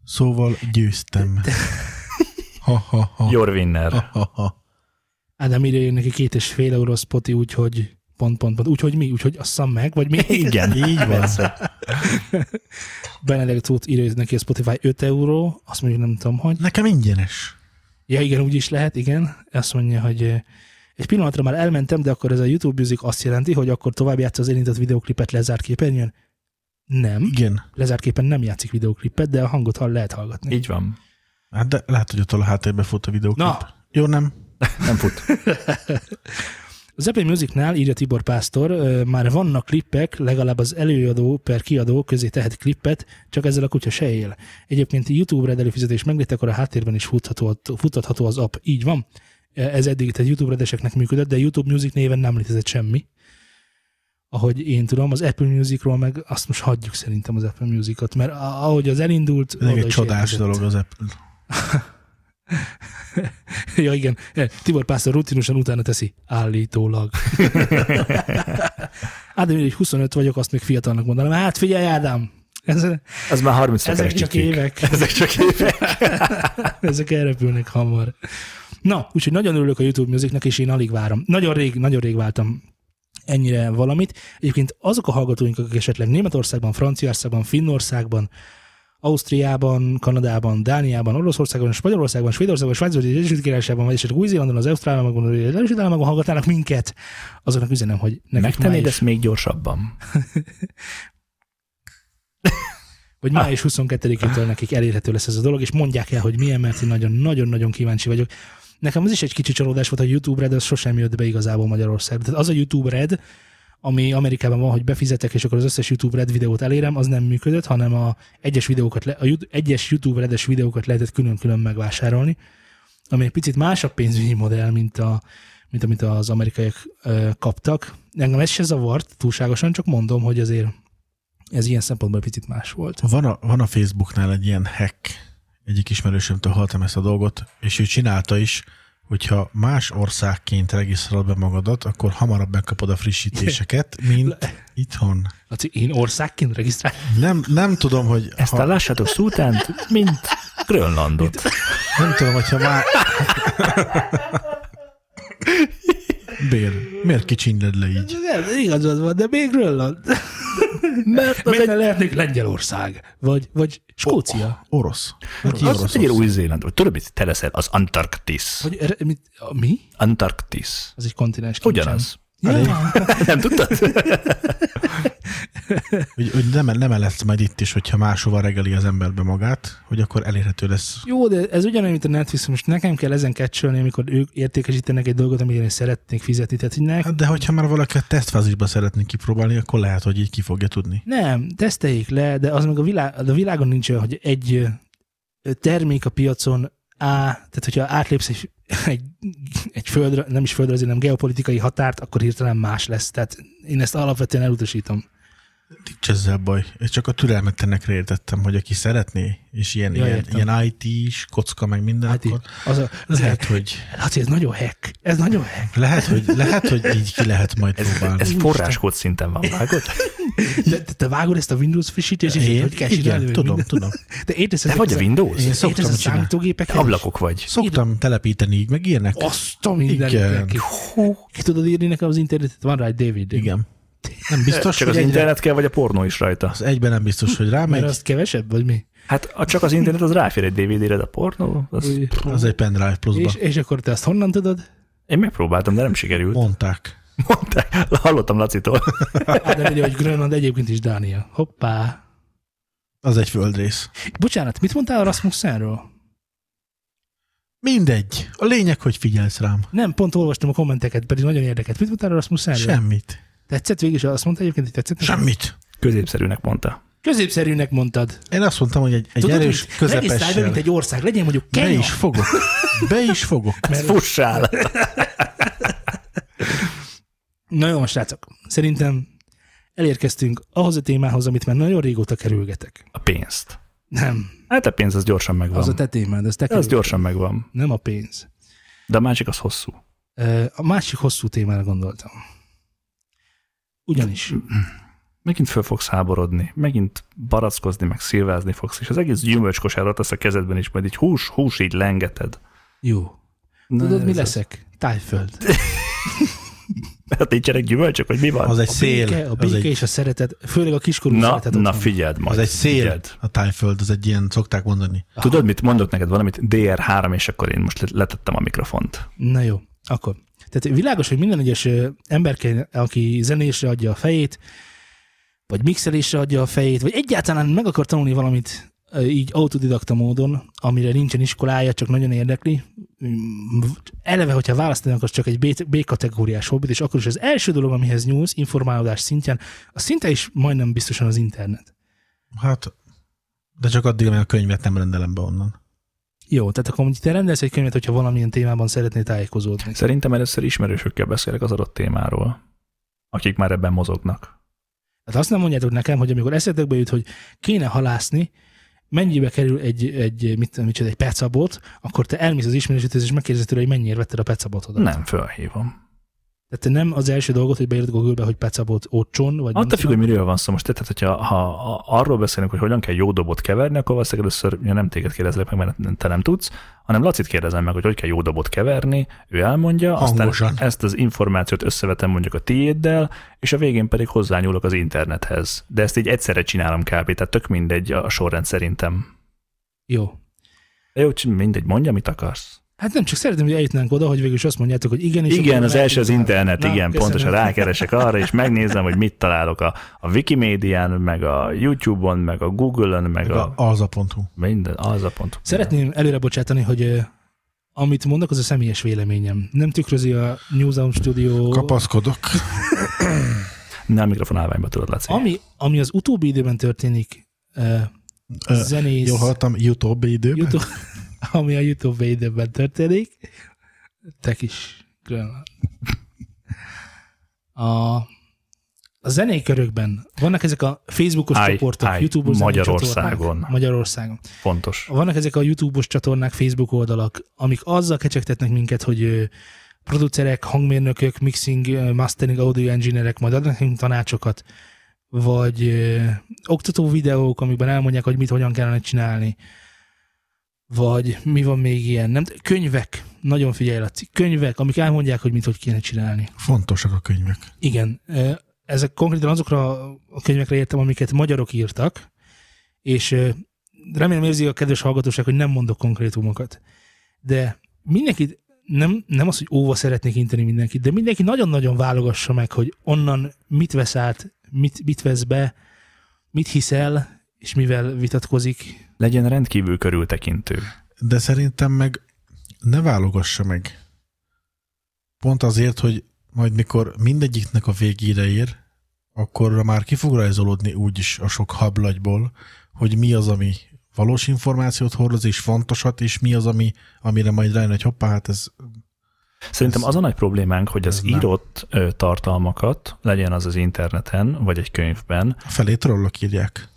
Szóval győztem. Ha, ha, ha. Your winner. ha, ha, ha. Ádám írja jön neki két és fél euró spoti, úgyhogy pont, pont, pont. Úgyhogy mi? Úgyhogy asszam meg, vagy mi? Igen, Így van. Benedek Tóth írja neki a Spotify 5 euró, azt mondja, nem tudom, hogy. Nekem ingyenes. Ja, igen, úgy is lehet, igen. Azt mondja, hogy eh, egy pillanatra már elmentem, de akkor ez a YouTube Music azt jelenti, hogy akkor tovább játsz az érintett videoklipet lezárt képernyőn? Nem. Igen. Lezárt képen nem játszik videoklipet, de a hangot hall lehet hallgatni. Így van. Hát de lehet, hogy ott a háttérbe fut a videóklip. Na. Jó, nem? Nem fut. Az Apple Musicnál, írja Tibor Pásztor, már vannak klippek, legalább az előadó per kiadó közé tehet klippet, csak ezzel a kutya se él. Egyébként YouTube Red előfizetés meglétekor a háttérben is futható, futhatható az app. Így van. Ez eddig tehát YouTube Redeseknek működött, de YouTube Music néven nem létezett semmi. Ahogy én tudom, az Apple Musicról meg azt most hagyjuk szerintem az Apple Musicot, mert ahogy az elindult... Ez egy csodás érkezett. dolog az Apple. ja, igen. Tibor Pásztor rutinosan utána teszi. Állítólag. Ádám, hogy 25 vagyok, azt még fiatalnak mondanám. Hát figyelj, Ádám! Ez, Az már 30 ezek csak évek. Ezek csak évek. Ezek elrepülnek hamar. Na, úgyhogy nagyon örülök a YouTube Musicnak, és én alig várom. Nagyon rég, nagyon rég váltam ennyire valamit. Egyébként azok a hallgatóink, akik esetleg Németországban, Franciaországban, Finnországban, Ausztriában, Kanadában, Dániában, Oroszországban, Spanyolországban, Svédországban, Svájcban, az Egyesült Királyságban, vagy esetleg Új-Zélandon, az Ausztrál államokban, az Egyesült Államokban hallgatnának minket, azoknak üzenem, hogy nekik Megtennéd is, ezt még gyorsabban. hogy május 22-től nekik elérhető lesz ez a dolog, és mondják el, hogy milyen, mert én nagyon-nagyon-nagyon kíváncsi vagyok. Nekem az is egy kicsi csalódás volt a YouTube Red, az sosem jött be igazából Magyarországra. Tehát az a YouTube Red, ami Amerikában van, hogy befizetek, és akkor az összes YouTube Red videót elérem, az nem működött, hanem a egyes videókat, le, a egyes YouTube Redes videókat lehetett külön-külön megvásárolni, ami egy picit másabb pénzügyi modell, mint, a, mint amit az amerikaiak ö, kaptak. Engem ez se zavart túlságosan, csak mondom, hogy azért ez ilyen szempontból picit más volt. Van a, van a Facebooknál egy ilyen hack, egyik ismerősömtől hallottam ezt a dolgot, és ő csinálta is, hogyha más országként regisztrálod be magadat, akkor hamarabb megkapod a frissítéseket, mint itthon. Laci, én országként regisztráltam. Nem, nem tudom, hogy Ezt ha, lássátok Szultánt, mint Grönlandot. nem tudom, hogyha már... Bér, miért kicsinyed le így? Nem, igazad van, de még Grönland. Mert az Miért egy, lehetnék Lengyelország? Vagy, vagy Skócia? Orosz. Neki az orosz. egy Új-Zéland. vagy Tudod, mit te leszel? Az Antarktisz. Vagy, mi? Antarktisz. Az egy kontinens. Ugyanaz. Ja. Nem tudtad? Hogy, hogy nem, nem lesz majd itt is, hogyha máshova regeli az emberbe magát, hogy akkor elérhető lesz. Jó, de ez ugyanolyan, mint a Netflix, most nekem kell ezen kecsölni, amikor ők értékesítenek egy dolgot, amire én szeretnék fizetni. Tehát, hogy ne, Hát de hogyha már valaki a tesztfázisba szeretné kipróbálni, akkor lehet, hogy így ki fogja tudni. nem, teszteljék le, de az meg a, világ, a világon nincs olyan, hogy egy termék a piacon á, tehát hogyha átlépsz egy, egy, egy földre, nem is földre, hanem geopolitikai határt, akkor hirtelen más lesz. Tehát én ezt alapvetően elutasítom. Nincs ezzel baj. Én csak a türelmetlenekre értettem, hogy aki szeretné, és ilyen, Ja, ilyen, értem. ilyen IT-s, kocka meg minden, Hát akkor az a, lehet, hogy, Hát ez nagyon hack. Ez nagyon hack. lehet, hogy, lehet, hogy így ki lehet majd Ez, próbálni. ez forráskód szinten van, vágod? De, de te vágod ezt a Windows frissítést, és Én, hogy kell igen, tudom, tudom. De értesz, Te vagy a Windows? Én Értesz szoktam a csinálni. számítógépeken? Ablakok vagy. Szoktam telepíteni így, meg ilyenek. Azt a mindenit. Ki tudod írni nekem az internetet? Van rá egy DVD. Igen. Nem biztos, Csak hogy az egyre, internet kell, vagy a pornó is rajta. az egyben nem biztos, hogy Mert rámegy. azt kevesebb, vagy mi? Hát csak az internet az ráfér egy DVD-re, de a pornó, az... Új. Az egy pendrive pluszba. És, és akkor te azt honnan tudod? Én megpróbáltam, de nem sikerült. Mondták. Mondták, hallottam Lacitól. Hát de ugye, hogy Grönland egyébként is Dánia. Hoppá. Az egy földrész. Bocsánat, mit mondtál a Rasmussenről? Mindegy. A lényeg, hogy figyelsz rám. Nem, pont olvastam a kommenteket, pedig nagyon érdekelt. Mit mondtál a Rasmussenről? Semmit. Tetszett végig, azt mondta egyébként, hogy tetszett? Semmit. Középszerűnek mondta. Középszerűnek mondtad. Én azt mondtam, hogy egy, egy Tudod, erős, be, közepessel. mint egy ország. Legyen mondjuk Be Kenya. is fogok. Be is fogok. Ez fussál! Na jó, srácok. Szerintem elérkeztünk ahhoz a témához, amit már nagyon régóta kerülgetek. A pénzt. Nem, Hát a pénz az gyorsan megvan. az a te témád, az te az gyorsan megvan. Nem a pénz. De a másik az hosszú. A másik hosszú témára gondoltam. Ugyanis. Megint föl fogsz háborodni, megint barackozni, meg szilvázni fogsz, és az egész gyümölcskosárat az a kezedben is, majd így hús, hús így lengeted. Jó. Na, Tudod, mi leszek? Tájföld. A, hát nincsenek gyümölcsök, vagy mi van? Az egy A szél. béke, a béke egy, és a szeretet, főleg a kiskorú na, szeretet. na figyeld majd. az egy szél. Figyeld. A tájföld, az egy ilyen, szokták mondani. Tudod mit? Mondok neked valamit, DR3, és akkor én most letettem a mikrofont. Na jó, akkor. Tehát világos, hogy minden egyes ember, aki zenésre adja a fejét, vagy mixelésre adja a fejét, vagy egyáltalán meg akar tanulni valamit így autodidakta módon, amire nincsen iskolája, csak nagyon érdekli. Mm, Eleve, hogyha választanak, az csak egy B-kategóriás hobbit, és akkor is az első dolog, amihez nyúlsz, informálódás szintján, az szinte is majdnem biztosan az internet. Hát, de csak addig, amíg a könyvet nem rendelem be onnan. Jó, tehát akkor mondjuk te rendelsz egy könyvet, hogyha valamilyen témában szeretnél tájékozódni. Szerintem először ismerősökkel beszélek az adott témáról, akik már ebben mozognak. Hát azt nem mondjátok nekem, hogy amikor eszetekbe jut, hogy kéne halászni, mennyibe kerül egy, egy, mit, mit csinál, egy pecabot, akkor te elmész az ismerősödhöz, és megkérdezed tőle, hogy mennyiért vetted a pecabotodat. Nem, fölhívom. Tehát te nem az első dolgot, hogy beírod Google-be, hogy pecabot ocson, vagy Attól függ, hogy miről van szó most. Tehát, hogyha ha, ha arról beszélünk, hogy hogyan kell jó dobot keverni, akkor valószínűleg először ja, nem téged kérdezlek meg, mert te nem tudsz, hanem Lacit kérdezem meg, hogy hogy kell jó dobot keverni, ő elmondja, Hangosan. aztán ezt az információt összevetem mondjuk a tiéddel, és a végén pedig hozzányúlok az internethez. De ezt így egyszerre csinálom kb. Tehát tök mindegy a sorrend szerintem. Jó. De jó, mindegy, mondja, mit akarsz. Hát nem, csak szeretném, hogy eljutnánk oda, hogy végül is azt mondjátok, hogy igen. És igen, az első az internet, Na, igen, köszönöm. pontosan rákeresek arra, és megnézem, hogy mit találok a, a Wikimédián, meg a YouTube-on, meg a Google-on, meg Meg a, a alza.hu. minden, az a pont. Szeretném előre bocsátani, hogy amit mondok, az a személyes véleményem. Nem tükrözi a Newsound Studio Kapaszkodok. Nem mikrofon állványba tudod, Laci. Ami, ami az utóbbi időben történik, uh, zenész, Jól hallottam, YouTube időben? YouTube, ami a YouTube időben történik, te kis Grönland. A, a zenei körökben vannak ezek a Facebookos Állj, csoportok, állj, YouTube-os Magyarországon. Magyarországon. Fontos. Vannak ezek a YouTube-os csatornák, Facebook oldalak, amik azzal kecsegtetnek minket, hogy producerek, hangmérnökök, mixing, mastering, audio engineerek majd adnak nekünk tanácsokat, vagy ö, oktató videók, amikben elmondják, hogy mit, hogyan kellene csinálni, vagy mi van még ilyen, nem, könyvek, nagyon figyelj, Laci, könyvek, amik elmondják, hogy mit, hogy kéne csinálni. Fontosak a könyvek. Igen, ezek konkrétan azokra a könyvekre értem, amiket magyarok írtak, és remélem érzi a kedves hallgatóság, hogy nem mondok konkrétumokat. De mindenkit, nem, nem az, hogy óva szeretnék inteni mindenkit, de mindenki nagyon-nagyon válogassa meg, hogy onnan mit vesz át, mit, mit vesz be, mit hiszel, és mivel vitatkozik. Legyen rendkívül körültekintő. De szerintem meg ne válogassa meg. Pont azért, hogy majd mikor mindegyiknek a végére ér, akkor már ki fog rajzolódni úgyis a sok hablagyból, hogy mi az, ami valós információt hordoz, és fontosat, és mi az, ami, amire majd rájön, hogy hoppá, hát ez Szerintem Ez- az a nagy problémánk, hogy az nem. írott tartalmakat, legyen az az interneten, vagy egy könyvben, a felé trollok írják.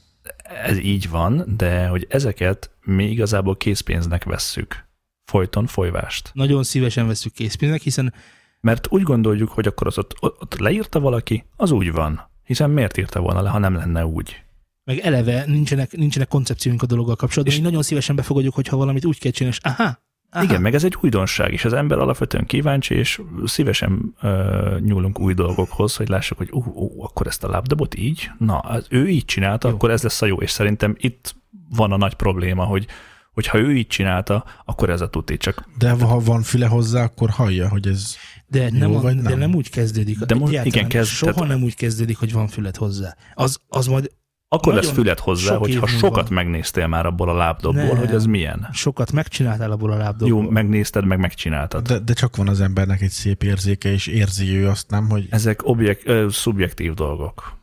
Ez így van, de hogy ezeket mi igazából készpénznek vesszük. Folyton folyvást. Nagyon szívesen veszük készpénznek, hiszen Mert úgy gondoljuk, hogy akkor az ott, ott leírta valaki, az úgy van. Hiszen miért írta volna le, ha nem lenne úgy? meg eleve nincsenek, nincsenek koncepcióink a dologgal kapcsolatban. És- És nagyon szívesen befogadjuk, hogyha valamit úgy kell csinálni, és aha, aha. Igen, meg ez egy újdonság, és az ember alapvetően kíváncsi, és szívesen ö, nyúlunk új dolgokhoz, hogy lássuk, hogy ú, ú, akkor ezt a lábdobot így, na, az ő így csinálta, Jó. akkor ez lesz a jó, és szerintem itt van a nagy probléma, hogy hogyha ő így csinálta, akkor ez a tuti, csak... De ha van füle hozzá, akkor hallja, hogy ez De nem, Jó a, vagy de nem? nem úgy kezdődik. De mo- Egyáltalán igen, kezd- Soha tehát- nem úgy kezdődik, hogy van füled hozzá. Az, az majd Akkor lesz Nagyon füled hozzá, sok hogyha sokat megnéztél már abból a lábdobból, Nem. hogy ez milyen. sokat megcsináltál abból a lábdobból. Jó, megnézted, meg megcsináltad. de, de csak van az embernek egy szép érzéke, és érzi ő azt nem, hogy Ezek objek, ö, szubjektív dolgok.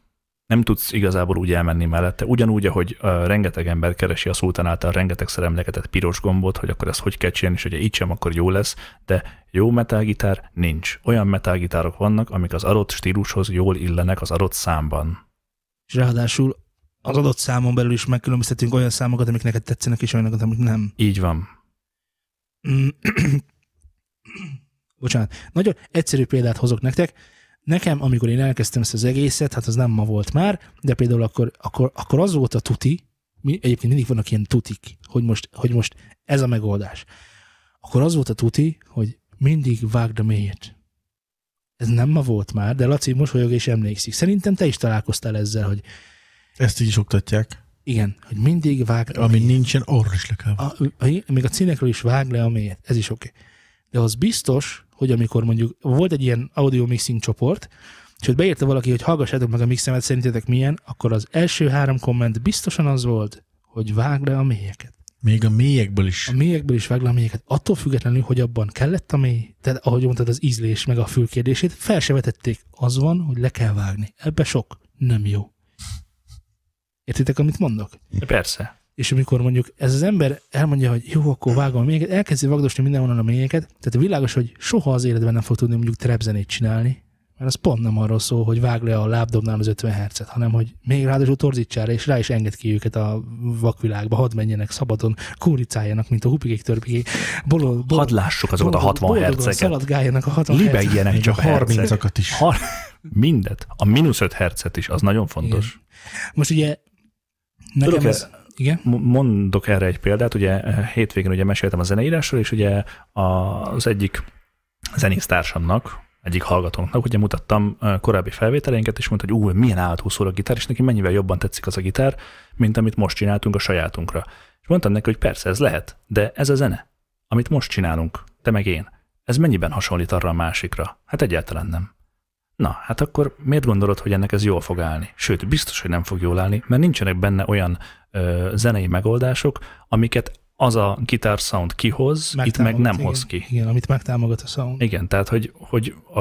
Nem tudsz igazából úgy elmenni mellette. Ugyanúgy, ahogy ö, rengeteg ember keresi a szultán által rengetegszer emlegetett piros gombot, hogy akkor ezt hogy kell csinálni, és hogyha így sem, akkor jó lesz, de jó metalgitár nincs. Olyan metalgitárok vannak, amik az adott stílushoz jól illenek az adott számban. És ráadásul az adott számon belül is megkülönböztetünk olyan számokat, amik neked tetszenek, és olyanokat, amik nem. Így van. Mm. Bocsánat. Nagyon egyszerű példát hozok nektek. Nekem, amikor én elkezdtem ezt az egészet, hát az nem ma volt már, de például akkor, akkor, akkor az volt a tuti, mi, egyébként mindig vannak ilyen tutik, hogy most, hogy most ez a megoldás. Akkor az volt a tuti, hogy mindig vágd a mélyet. Ez nem ma volt már, de Laci mosolyog és emlékszik. Szerintem te is találkoztál ezzel, hogy ezt így is oktatják. igen, hogy mindig vágd a Ami nincsen, arra is le kell. A, a, még a színekről is vág le a mélyet, ez is oké. Okay. De az biztos, hogy amikor mondjuk volt egy ilyen audio mixing csoport, és ott beírta valaki, hogy hallgassátok meg a mixemet, szerintetek milyen, akkor az első három komment biztosan az volt, hogy vág le a mélyeket. Még a mélyekből is. A mélyekből is vág le a mélyeket. Attól függetlenül, hogy abban kellett a mély, tehát ahogy mondtad, az ízlés meg a fülkérdését, fel se vetették. Az van, hogy le kell vágni. Ebbe sok. Nem jó. Értitek, amit mondok? Persze. és amikor mondjuk ez az ember elmondja, hogy jó, akkor vágom a mélyeket, elkezdi vagdosni mindenhonnan a mélyeket, tehát világos, hogy soha az életben nem fog tudni mondjuk trapzenét csinálni, mert az pont nem arról szól, hogy vág le a lábdobnál az 50 hercet, hanem hogy még ráadásul torzítsára, és rá is enged ki őket a vakvilágba, hadd menjenek szabadon, kóricáljanak, mint a hupikék törpikék, bolol, bolol, Hadd lássuk azokat a 60 boldogan herceket. Szaladgáljanak a 60 hercet. Libegjenek a csak a hercek. 30-akat is. Ha, mindet. A mínusz 5 hercet is, az nagyon fontos. Most ugye nekem ez, igen? Mondok erre egy példát, ugye eh, hétvégén ugye meséltem a zeneírásról, és ugye az egyik zenésztársamnak, egyik hallgatónknak, ugye mutattam eh, korábbi felvételeinket, és mondta, hogy ú, milyen állatú szól a gitár, és neki mennyivel jobban tetszik az a gitár, mint amit most csináltunk a sajátunkra. És mondtam neki, hogy persze, ez lehet, de ez a zene, amit most csinálunk, te meg én, ez mennyiben hasonlít arra a másikra? Hát egyáltalán nem. Na, hát akkor miért gondolod, hogy ennek ez jól fog állni? Sőt, biztos, hogy nem fog jól állni, mert nincsenek benne olyan ö, zenei megoldások, amiket az a guitar sound kihoz, itt meg nem Megtámogat, hoz igen, ki. Igen, amit megtámogat a sound. Igen, tehát, hogy, hogy a,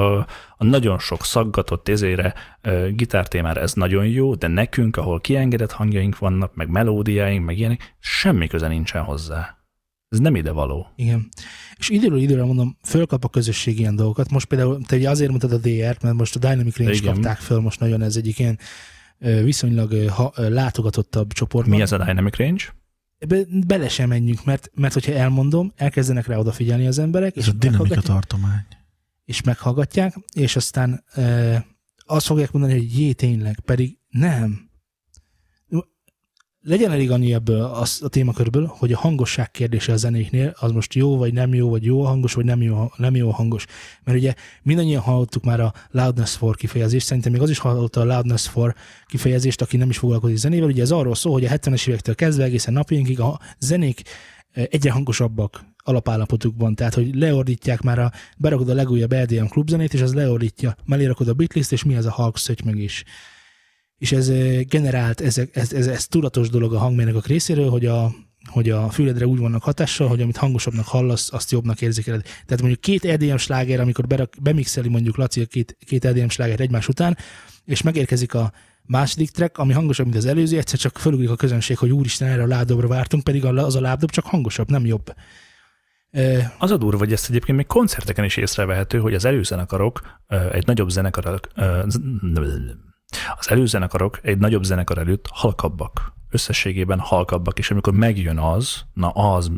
a nagyon sok szaggatott ezére uh, gitártémára ez nagyon jó, de nekünk, ahol kiengedett hangjaink vannak, meg melódiáink, meg ilyenek, semmi köze nincsen hozzá. Ez nem ide való. Igen. És időről időre mondom, fölkap a közösség ilyen dolgokat. Most például te ugye azért mondtad a DR-t, mert most a Dynamic Range Igen. kapták föl, most nagyon ez egyik ilyen viszonylag ha, látogatottabb csoport. Mi ez a Dynamic Range? Be, bele sem menjünk, mert, mert hogyha elmondom, elkezdenek rá odafigyelni az emberek, Ez és a dinamika tartomány. és meghallgatják, és aztán ö, azt fogják mondani, hogy jé, tényleg, pedig nem. Legyen elég annyi ebből az, a témakörből, hogy a hangosság kérdése a zenéknél, az most jó, vagy nem jó, vagy jó hangos, vagy nem jó, nem jó hangos. Mert ugye mindannyian hallottuk már a loudness for kifejezést, szerintem még az is hallotta a loudness for kifejezést, aki nem is foglalkozik zenével. Ugye ez arról szól, hogy a 70-es évektől kezdve egészen napjainkig a zenék eh, egyre hangosabbak alapállapotukban, tehát hogy leordítják már a, berakod a legújabb EDM klubzenét, és az leordítja, mellé rakod a bitlist, és mi ez a halk szötymög is és ez eh, generált, ez, ez, ez, ez tudatos dolog a hangmérnökök részéről, hogy a, hogy a füledre úgy vannak hatással, hogy amit hangosabbnak hallasz, azt jobbnak érzékeled. Tehát mondjuk két EDM sláger, amikor berak, bemixeli mondjuk Laci a két, két EDM sláger egymás után, és megérkezik a második track, ami hangosabb, mint az előző, egyszer csak fölugrik a közönség, hogy úristen, erre a lábdobra vártunk, pedig az a lábdob csak hangosabb, nem jobb. Az a durva, hogy ezt egyébként még koncerteken is észrevehető, hogy az előzenekarok egy nagyobb zenekar, ö, z- az előzenekarok egy nagyobb zenekar előtt halkabbak. Összességében halkabbak, és amikor megjön az, na az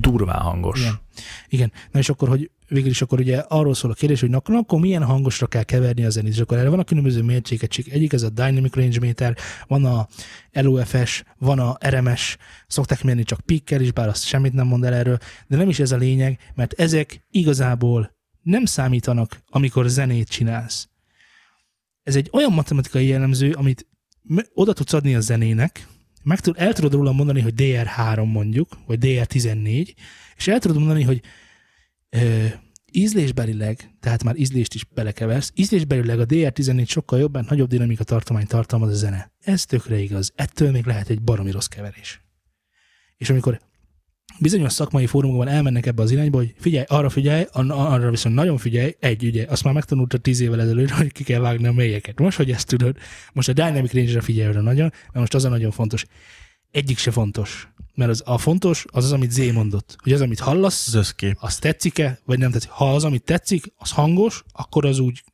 durván hangos. Igen. Igen. Na és akkor, hogy végül is akkor ugye arról szól a kérdés, hogy na, na, akkor milyen hangosra kell keverni a zenét, és akkor erre van a különböző mértékegység. Egyik ez a Dynamic Range Meter, van a LOFS, van a RMS, szokták mérni csak pikkel is, bár azt semmit nem mond el erről, de nem is ez a lényeg, mert ezek igazából nem számítanak, amikor zenét csinálsz. Ez egy olyan matematikai jellemző, amit oda tudsz adni a zenének, meg tud, el tudod róla mondani, hogy DR3 mondjuk, vagy DR14, és el tudod mondani, hogy ö, ízlésbelileg, tehát már ízlést is belekeversz, ízlésbelileg a DR14 sokkal jobban, nagyobb dinamika tartomány tartalmaz a zene. Ez tökre igaz. Ettől még lehet egy baromi rossz keverés. És amikor bizonyos szakmai fórumokban elmennek ebbe az irányba, hogy figyelj, arra figyelj, arra viszont nagyon figyelj, egy ugye, azt már megtanultad tíz évvel ezelőtt, hogy ki kell vágni a mélyeket. Most, hogy ezt tudod, most a Dynamic Range-re figyelj oda nagyon, mert most az a nagyon fontos. Egyik se fontos. Mert az, a fontos az az, amit Zé mondott. Hogy az, amit hallasz, Az összkép. az tetszik-e, vagy nem tetszik. Ha az, amit tetszik, az hangos, akkor az úgy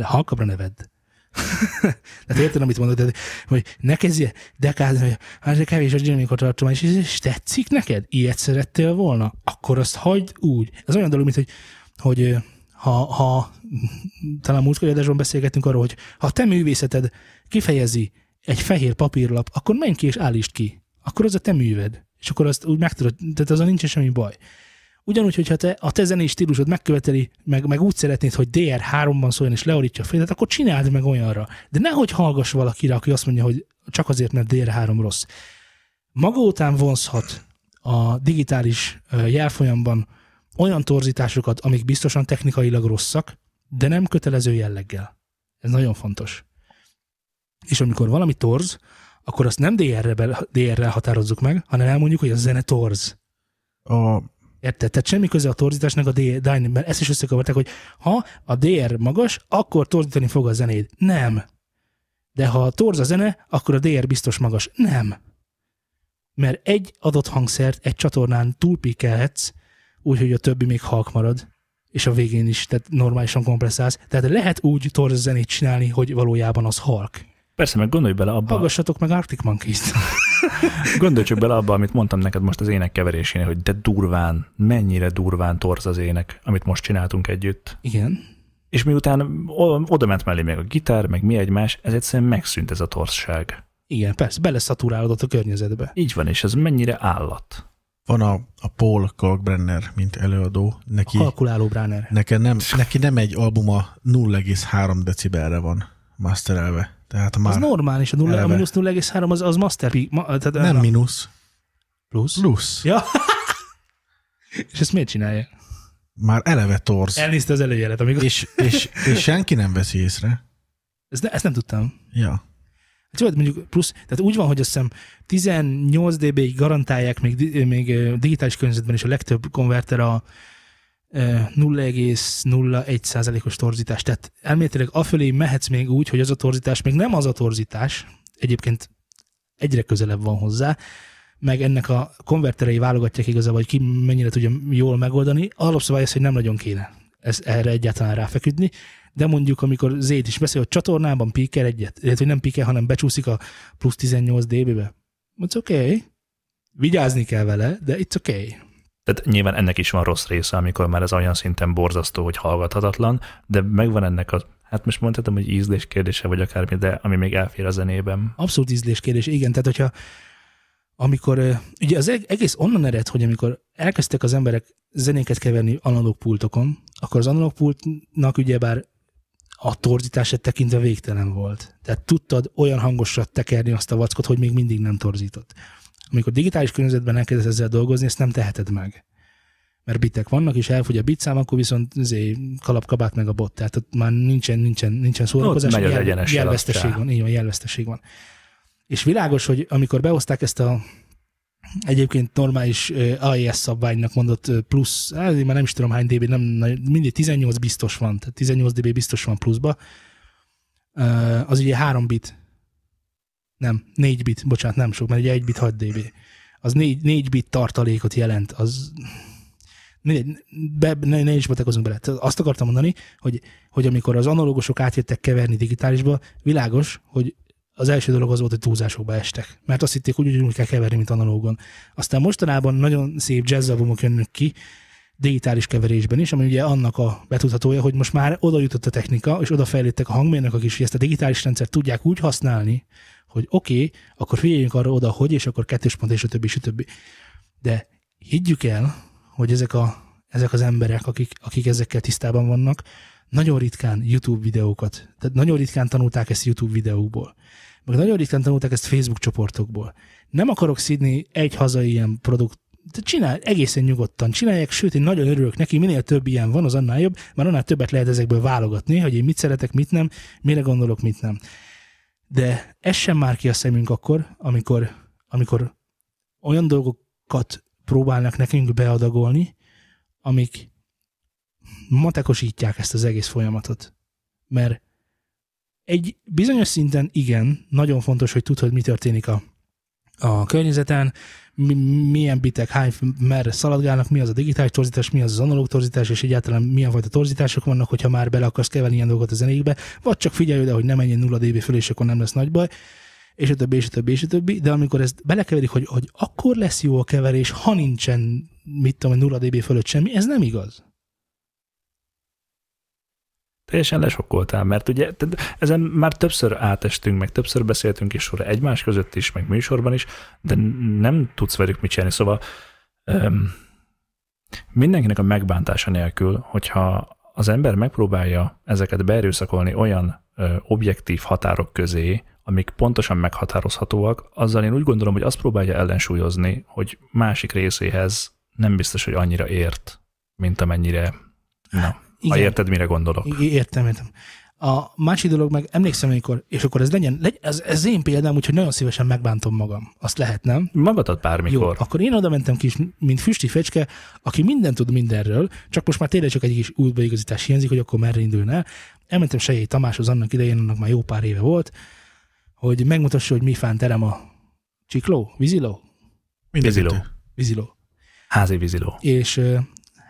halkabra neved. Tehát érted, amit mondod, de, hogy ne kezdje dekázni, hogy hát kevés a dinamika tartomány, és, és tetszik neked? Ilyet szerettél volna? Akkor azt hagyd úgy. Ez olyan dolog, mint hogy, hogy ha, ha talán múltkori adásban beszélgettünk arról, hogy ha te művészeted kifejezi egy fehér papírlap, akkor menj ki és állítsd ki. Akkor az a te műved. És akkor azt úgy meg tudod, tehát azon nincs semmi baj. Ugyanúgy, hogyha te, a te zenés stílusod megköveteli, meg, meg úgy szeretnéd, hogy DR3-ban szóljon és leorítja a fejedet, akkor csináld meg olyanra. De nehogy hallgass valakire, aki azt mondja, hogy csak azért, mert DR3 rossz. Maga után vonzhat a digitális jelfolyamban olyan torzításokat, amik biztosan technikailag rosszak, de nem kötelező jelleggel. Ez nagyon fontos. És amikor valami torz, akkor azt nem DR-rel, DR-rel határozzuk meg, hanem elmondjuk, hogy a zene torz. A, Érted? Tehát semmi köze a torzításnak a Dynamic, mert ezt is összekavarták, hogy ha a DR magas, akkor torzítani fog a zenéd. Nem. De ha torz a zene, akkor a DR biztos magas. Nem. Mert egy adott hangszert egy csatornán túlpikelhetsz, úgyhogy a többi még halk marad, és a végén is, tehát normálisan kompresszálsz. Tehát lehet úgy torz zenét csinálni, hogy valójában az halk. Persze, meg gondolj bele abba, Hallgassatok meg Arctic Monkeys-t. gondolj csak bele abba, amit mondtam neked most az ének keverésénél, hogy de durván, mennyire durván torz az ének, amit most csináltunk együtt. Igen. És miután oda ment mellé még a gitár, meg mi egymás, ez egyszerűen megszűnt ez a torzság. Igen, persze, beleszaturálódott a környezetbe. Így van, és ez mennyire állat. van a, a Paul Kalkbrenner, mint előadó. Neki, Kalkuláló Bráner. neke nem, neki nem egy albuma 0,3 decibelre van masterelve. Tehát Az már normális, a, nulla, a eleve. mínusz 0,3 az, az master peak, ma, tehát nem a- mínusz, plusz. plusz. Ja. És ezt miért csinálja? Már eleve torz. Elnézte az előjelet, amikor... És, és, és senki nem veszi észre. Ezt, ne, ezt nem tudtam. Ja. Hát jó, hát mondjuk plusz, tehát úgy van, hogy azt hiszem 18 dB-ig garantálják még, még digitális környezetben is a legtöbb konverter a 0,01%-os torzítás. Tehát elméletileg afölé mehetsz még úgy, hogy az a torzítás még nem az a torzítás, egyébként egyre közelebb van hozzá, meg ennek a konverterei válogatják igazából, hogy ki mennyire tudja jól megoldani. Alapszabály az, hogy nem nagyon kéne ez, erre egyáltalán ráfeküdni, de mondjuk, amikor Zét is beszél, hogy csatornában píker egyet, illetve hogy nem píker, hanem becsúszik a plusz 18 dB-be. It's okay. Vigyázni kell vele, de it's okay. Tehát nyilván ennek is van rossz része, amikor már ez olyan szinten borzasztó, hogy hallgathatatlan, de megvan ennek a, hát most mondhatom, hogy ízlés kérdése, vagy akármi, de ami még elfér a zenében. Abszolút ízlés kérdés, igen. Tehát, hogyha amikor, ugye az eg- egész onnan ered, hogy amikor elkezdtek az emberek zenéket keverni analóg pultokon, akkor az analóg pultnak ugyebár a torzítását tekintve végtelen volt. Tehát tudtad olyan hangosra tekerni azt a vackot, hogy még mindig nem torzított. Amikor digitális környezetben elkezdesz ezzel dolgozni, ezt nem teheted meg. Mert bitek vannak, és elfogy a bitszám, akkor viszont izé, kalapkabát meg a bot. Tehát ott már nincsen, nincsen, nincsen szórakozás. megy az jel- jelveszteség van. Így van, jelveszteség van. És világos, hogy amikor behozták ezt a egyébként normális AES szabványnak mondott plusz, hát én már nem is tudom hány dB, nem, mindig 18 biztos van, tehát 18 dB biztos van pluszba. Az ugye 3 bit, nem, 4 bit, bocsánat, nem sok, mert ugye 1 bit 6 dB. Az 4, 4 bit tartalékot jelent, az be, ne, ne is betekozunk bele. Azt akartam mondani, hogy, hogy amikor az analógusok átjöttek keverni digitálisba, világos, hogy az első dolog az volt, hogy túlzásokba estek. Mert azt hitték, hogy úgy kell keverni, mint analógon. Aztán mostanában nagyon szép jazzalbumok jönnek ki, digitális keverésben is, ami ugye annak a betudhatója, hogy most már oda jutott a technika, és oda a hangmérnökök is, hogy ezt a digitális rendszert tudják úgy használni, hogy oké, okay, akkor figyeljünk arra oda, hogy, és akkor kettős pont, és a többi, és a többi. De higgyük el, hogy ezek, a, ezek az emberek, akik, akik ezekkel tisztában vannak, nagyon ritkán YouTube videókat, tehát nagyon ritkán tanulták ezt YouTube videókból, meg nagyon ritkán tanulták ezt Facebook csoportokból. nem akarok szidni egy hazai ilyen produkt, csinál, egészen nyugodtan csinálják, sőt, én nagyon örülök neki, minél több ilyen van, az annál jobb, mert annál többet lehet ezekből válogatni, hogy én mit szeretek, mit nem, mire gondolok, mit nem. De ez sem már ki a szemünk akkor, amikor, amikor olyan dolgokat próbálnak nekünk beadagolni, amik matekosítják ezt az egész folyamatot. Mert egy bizonyos szinten igen, nagyon fontos, hogy tudd, hogy mi történik a, a környezeten, mi, milyen bitek, hány, merre szaladgálnak, mi az a digitális torzítás, mi az az analóg torzítás, és egyáltalán milyen fajta torzítások vannak, hogyha már bele akarsz keverni ilyen dolgokat a zenékbe, vagy csak figyelj oda, hogy ne menjen 0 dB föl, és akkor nem lesz nagy baj, és a többi, és a többi, és a többi, de amikor ezt belekeverik, hogy, hogy akkor lesz jó a keverés, ha nincsen, mit tudom, 0 dB fölött semmi, ez nem igaz teljesen lesokkoltál, mert ugye ezen már többször átestünk, meg többször beszéltünk is sorra egymás között is, meg műsorban is, de nem tudsz velük mit csinálni. Szóval um, mindenkinek a megbántása nélkül, hogyha az ember megpróbálja ezeket beerőszakolni olyan ö, objektív határok közé, amik pontosan meghatározhatóak, azzal én úgy gondolom, hogy azt próbálja ellensúlyozni, hogy másik részéhez nem biztos, hogy annyira ért, mint amennyire na, igen. Ha érted, mire gondolok. Értem, értem. A másik dolog meg, emlékszem, amikor, és akkor ez legyen, legyen ez, ez én példám, úgyhogy nagyon szívesen megbántom magam. Azt lehet, nem? Magadat bármikor. Jó, akkor én oda mentem kis, mint füsti fecske, aki mindent tud mindenről, csak most már tényleg csak egy kis útbaigazítás hiányzik, hogy akkor merre indulna. Elmentem Sejé Tamáshoz annak idején, annak már jó pár éve volt, hogy megmutassa, hogy mi fán terem a csikló, víziló? Víziló. Víziló. Házi víziló. És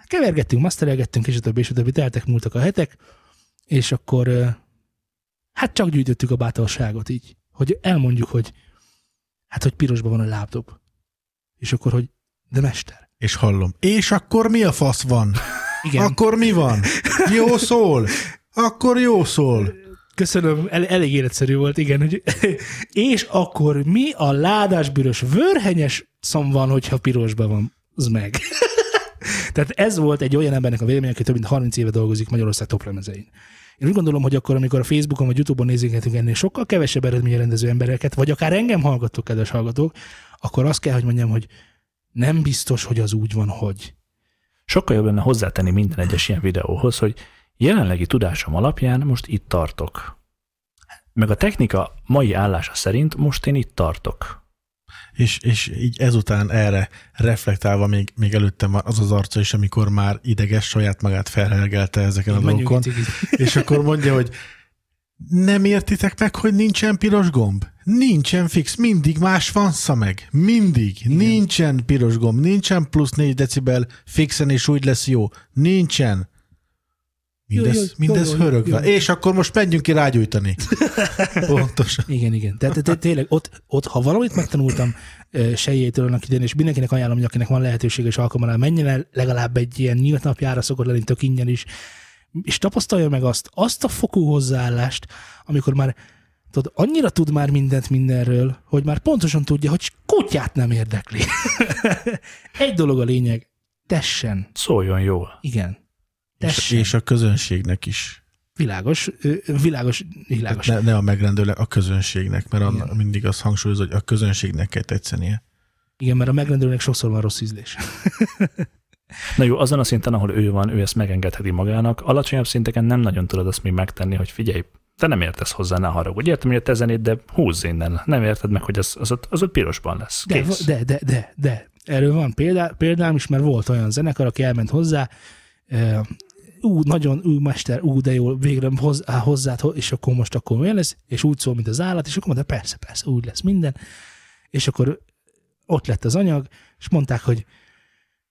kevergettünk, masterelgettünk, és a többi, és a többi, teltek múltak a hetek, és akkor hát csak gyűjtöttük a bátorságot így, hogy elmondjuk, hogy hát, hogy pirosban van a lábdob. És akkor, hogy de mester. És hallom. És akkor mi a fasz van? Igen. Akkor mi van? Jó szól. Akkor jó szól. Köszönöm, el, elég életszerű volt, igen. Hogy, és akkor mi a ládásbűrös vörhenyes szom van, hogyha pirosban van? Az meg. Tehát ez volt egy olyan embernek a vélemény, aki több mint 30 éve dolgozik Magyarország toplemezein. Én úgy gondolom, hogy akkor, amikor a Facebookon vagy YouTube-on nézgetünk ennél sokkal kevesebb eredménye rendező embereket, vagy akár engem hallgatók, kedves hallgatók, akkor azt kell, hogy mondjam, hogy nem biztos, hogy az úgy van, hogy. Sokkal jobb lenne hozzátenni minden egyes ilyen videóhoz, hogy jelenlegi tudásom alapján most itt tartok. Meg a technika mai állása szerint most én itt tartok és, és így ezután erre reflektálva még, még előttem az az arca is, amikor már ideges saját magát felhelgelte ezeken a dolgokon, és akkor mondja, hogy nem értitek meg, hogy nincsen piros gomb? Nincsen fix, mindig más fansza meg. Mindig. Igen. Nincsen piros gomb, nincsen plusz 4 decibel fixen, és úgy lesz jó. Nincsen. Mindez, jó, jó, mindez jó, hörögve. Jó. És akkor most menjünk ki rágyújtani. Pontosan. Igen, igen. Tehát te, tényleg ott, ott, ha valamit megtanultam sejjétől annak idején, és mindenkinek ajánlom, hogy akinek van lehetőség és alkalma menjen el legalább egy ilyen nyílt napjára szokott lenni tök ingyen is, és tapasztalja meg azt, azt a fokú hozzáállást, amikor már tudod, annyira tud már mindent mindenről, hogy már pontosan tudja, hogy kutyát nem érdekli. egy dolog a lényeg, tessen. Szóljon jól. Igen. És, és a közönségnek is. Világos, világos, világos. Ne, ne a megrendelőnek, a közönségnek, mert a, mindig azt hangsúlyozza, hogy a közönségnek kell tetszenie. Igen, mert a megrendelőnek sokszor van rossz ízlés. Na jó, azon a szinten, ahol ő van, ő ezt megengedheti magának. Alacsonyabb szinteken nem nagyon tudod azt még megtenni, hogy figyelj, te nem értesz hozzá, ne haragudj. Értem, hogy a te zenéd, de húzz innen. Nem érted meg, hogy az, az, ott, az ott pirosban lesz. Kész. De, de, de, de, de. Erről van példá, példám is, mert volt olyan zenekar, aki elment hozzá, ú, nagyon, ú, mester, ú, de jó, végre hozzá, és akkor most akkor olyan lesz, és úgy szól, mint az állat, és akkor mondta, persze, persze, úgy lesz minden. És akkor ott lett az anyag, és mondták, hogy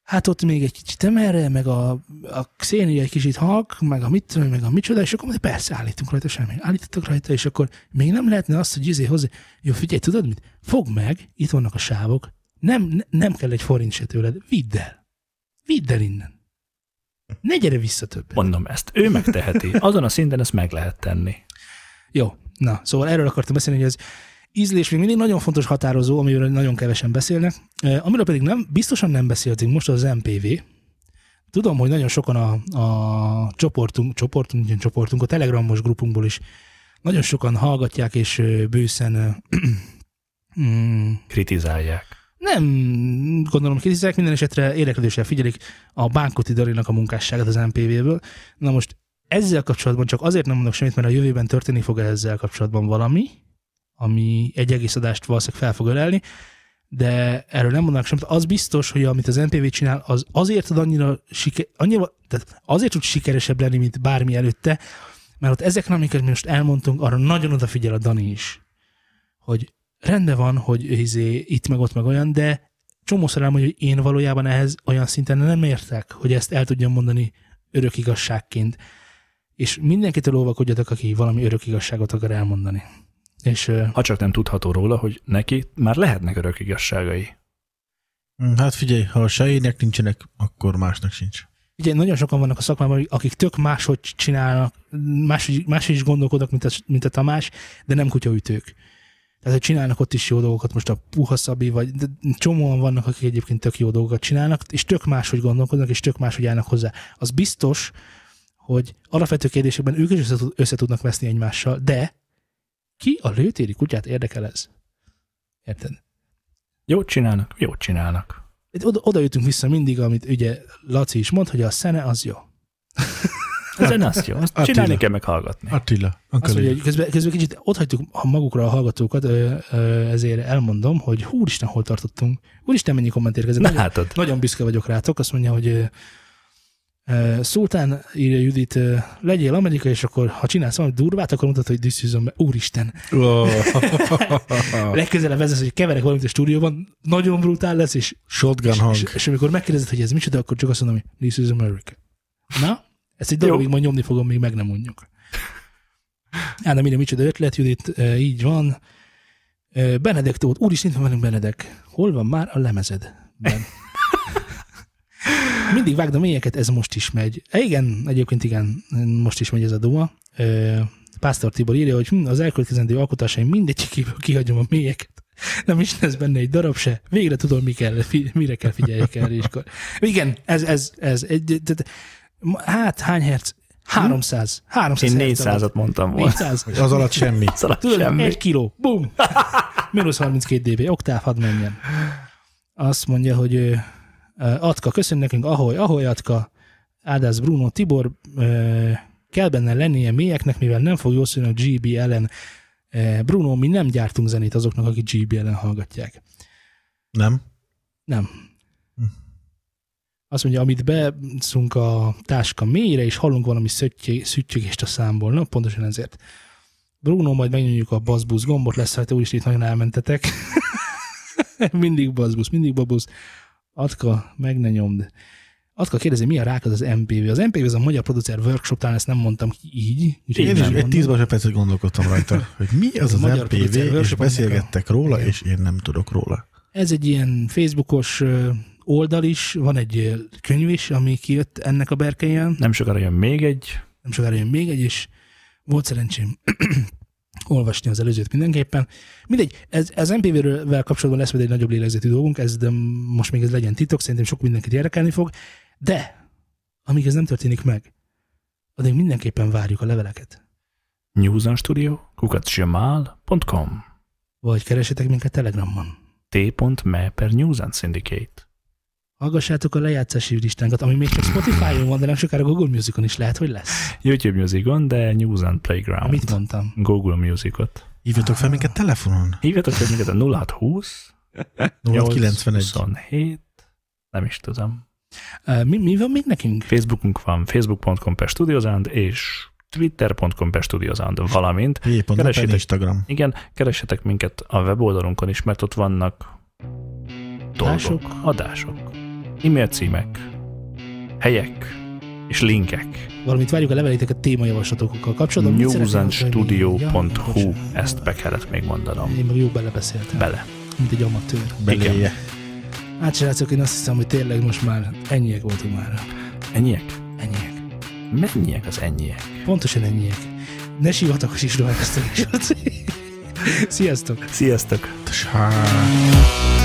hát ott még egy kicsit emelre, meg a, a szénia egy kicsit halk, meg a mit meg a micsoda, és akkor mondta, persze, állítunk rajta semmi. Állítottak rajta, és akkor még nem lehetne azt, hogy izé hozzá, jó, figyelj, tudod mit? Fogd meg, itt vannak a sávok, nem, nem kell egy forint se tőled, vidd el. Vidd el innen. Ne gyere vissza többet. Mondom ezt. Ő megteheti. Azon a szinten ezt meg lehet tenni. Jó. Na, szóval erről akartam beszélni, hogy az ízlés még mindig nagyon fontos határozó, amiről nagyon kevesen beszélnek. Amiről pedig nem, biztosan nem beszéltünk most az MPV. Tudom, hogy nagyon sokan a, a csoportunk, csoportunk, csoportunk, a telegramos grupunkból is nagyon sokan hallgatják és bőszen Hmm. Kritizálják. Nem gondolom kritizálják, minden esetre érdeklődéssel figyelik a Bánkuti Darinak a munkásságát az MPV-ből. Na most ezzel kapcsolatban csak azért nem mondok semmit, mert a jövőben történni fog ezzel kapcsolatban valami, ami egy egész adást valószínűleg fel fog ölelni, de erről nem mondanak semmit. Az biztos, hogy amit az NPV csinál, az azért tud annyira, siker, annyira tehát azért tud sikeresebb lenni, mint bármi előtte, mert ott ezek, amiket mi most elmondtunk, arra nagyon odafigyel a Dani is, hogy rendben van, hogy izé, itt meg ott meg olyan, de csomószor elmondja, hogy én valójában ehhez olyan szinten nem értek, hogy ezt el tudjam mondani örök igazságként. És mindenkitől óvakodjatok, aki valami örök igazságot akar elmondani. És, ha csak nem tudható róla, hogy neki már lehetnek örök igazságai. Hm, hát figyelj, ha a sejének nincsenek, akkor másnak sincs. Ugye nagyon sokan vannak a szakmában, akik tök máshogy csinálnak, máshogy, máshogy is gondolkodnak, mint a, mint a Tamás, de nem kutyaütők. Tehát, hogy csinálnak ott is jó dolgokat, most a Puha Szabi, vagy de csomóan vannak, akik egyébként tök jó dolgokat csinálnak, és tök máshogy gondolkodnak, és tök máshogy állnak hozzá. Az biztos, hogy alapvető kérdésekben ők is össze, tudnak veszni egymással, de ki a lőtéri kutyát érdekel ez? Érted? Jót csinálnak, jót csinálnak. Oda, oda jutunk vissza mindig, amit ugye Laci is mond, hogy a szene az jó. A zene az jó, azt Attila. csinálni kell meghallgatni. Attila. Azt mondja, hogy közben, közben kicsit ott hagytuk magukra a hallgatókat, ezért elmondom, hogy húristen, hol tartottunk. Úristen, mennyi komment érkezett. Na, nagyon, nagyon büszke vagyok rátok. Azt mondja, hogy Szultán írja Judit, legyél Amerika, és akkor ha csinálsz valami durvát, akkor mutatod, hogy is a... Úristen! Oh. Legközelebb ez az, hogy keverek valamit a stúdióban, nagyon brutál lesz, és, Shotgun és, hang. És, és, amikor megkérdezed, hogy ez micsoda, akkor csak azt mondom, hogy this is America. Na, ezt egy darabig majd nyomni fogom, még meg nem mondjuk. Ádám, minden micsoda ötlet, Judit, így van. Benedek Tóth, úristen, van velünk Benedek. Hol van már a lemezed? Ben. Mindig vágd a mélyeket, ez most is megy. E, igen, egyébként igen, most is megy ez a duma. Pásztor Tibor írja, hogy hm, az elkövetkezendő alkotásaim mindegyikéből kihagyom a mélyeket. Nem is lesz benne egy darab se. Végre tudom, mi kell, mire kell figyeljek. És akkor. Igen, ez, ez, ez egy, hát hány herc? 300. 300 Én 400-at mondtam volna. 400. Az alatt semmi. Az alatt Tudod, semmi. egy kiló. Bum! Minusz 32 dB. Oktáv, hadd menjen. Azt mondja, hogy Atka, köszön nekünk, ahoy, ahoy Atka, Ádász Bruno, Tibor, kell benne lennie mélyeknek, mivel nem fog jól szólni a GB ellen. Bruno, mi nem gyártunk zenét azoknak, akik GB ellen hallgatják. Nem? Nem. Azt mondja, amit beszunk a táska mélyre, és hallunk valami szüttyögést a számból. Na, pontosan ezért. Bruno, majd megnyomjuk a bassbusz gombot, lesz rajta, úgyis itt nagyon elmentetek. mindig bassbusz, mindig babusz. Atka, meg ne nyomd. Atka kérdezi, mi a rák az az MPV? Az MPV az a Magyar Producer Workshop, talán ezt nem mondtam így. Én is egy tíz másodpercet gondolkodtam rajta, hogy mi az az MPV, és beszélgettek róla, és én nem tudok róla. Ez egy ilyen Facebookos oldal is, van egy könyv is, ami kijött ennek a berkejen. Nem sokára jön még egy. Nem sokára jön még egy, és volt szerencsém olvasni az előzőt mindenképpen. Mindegy, ez, ez MPV-vel kapcsolatban lesz egy nagyobb lélegzetű dolgunk, ez, de most még ez legyen titok, szerintem sok mindenkit érdekelni fog, de amíg ez nem történik meg, addig mindenképpen várjuk a leveleket. Newson Studio, kukacjamal.com Vagy keresetek minket Telegramon. t.me per News and Syndicate Hallgassátok a lejátszási listánkat, ami még csak Spotify-on van, de nem sokára Google Musicon is lehet, hogy lesz. YouTube Musicon, de News and Playground. Mit mondtam? Google Musicot. Hívjatok fel minket telefonon. Hívjatok fel minket a 0620 0691 27 nem is tudom. Mi, mi van még nekünk? Facebookunk van, facebook.com per studiozand, és twitter.com per studiozand, valamint keresétek, Instagram. Igen, keressetek minket a weboldalunkon is, mert ott vannak dolgok, adások, adások e-mail címek, helyek és linkek. Valamit várjuk a leveléteket témajavaslatokkal kapcsolatban. Newsandstudio.hu, ezt be kellett még mondanom. Én meg jó belebeszéltem. Bele. Mint egy amatőr. Beléje. Hát srácok, én azt hiszem, hogy tényleg most már ennyiek voltunk már. Ennyiek? Ennyiek. Mennyiek az ennyiek? Pontosan ennyiek. Ne sívatakos is rohajtasztok is. Sziasztok! Sziasztok! Sziasztok.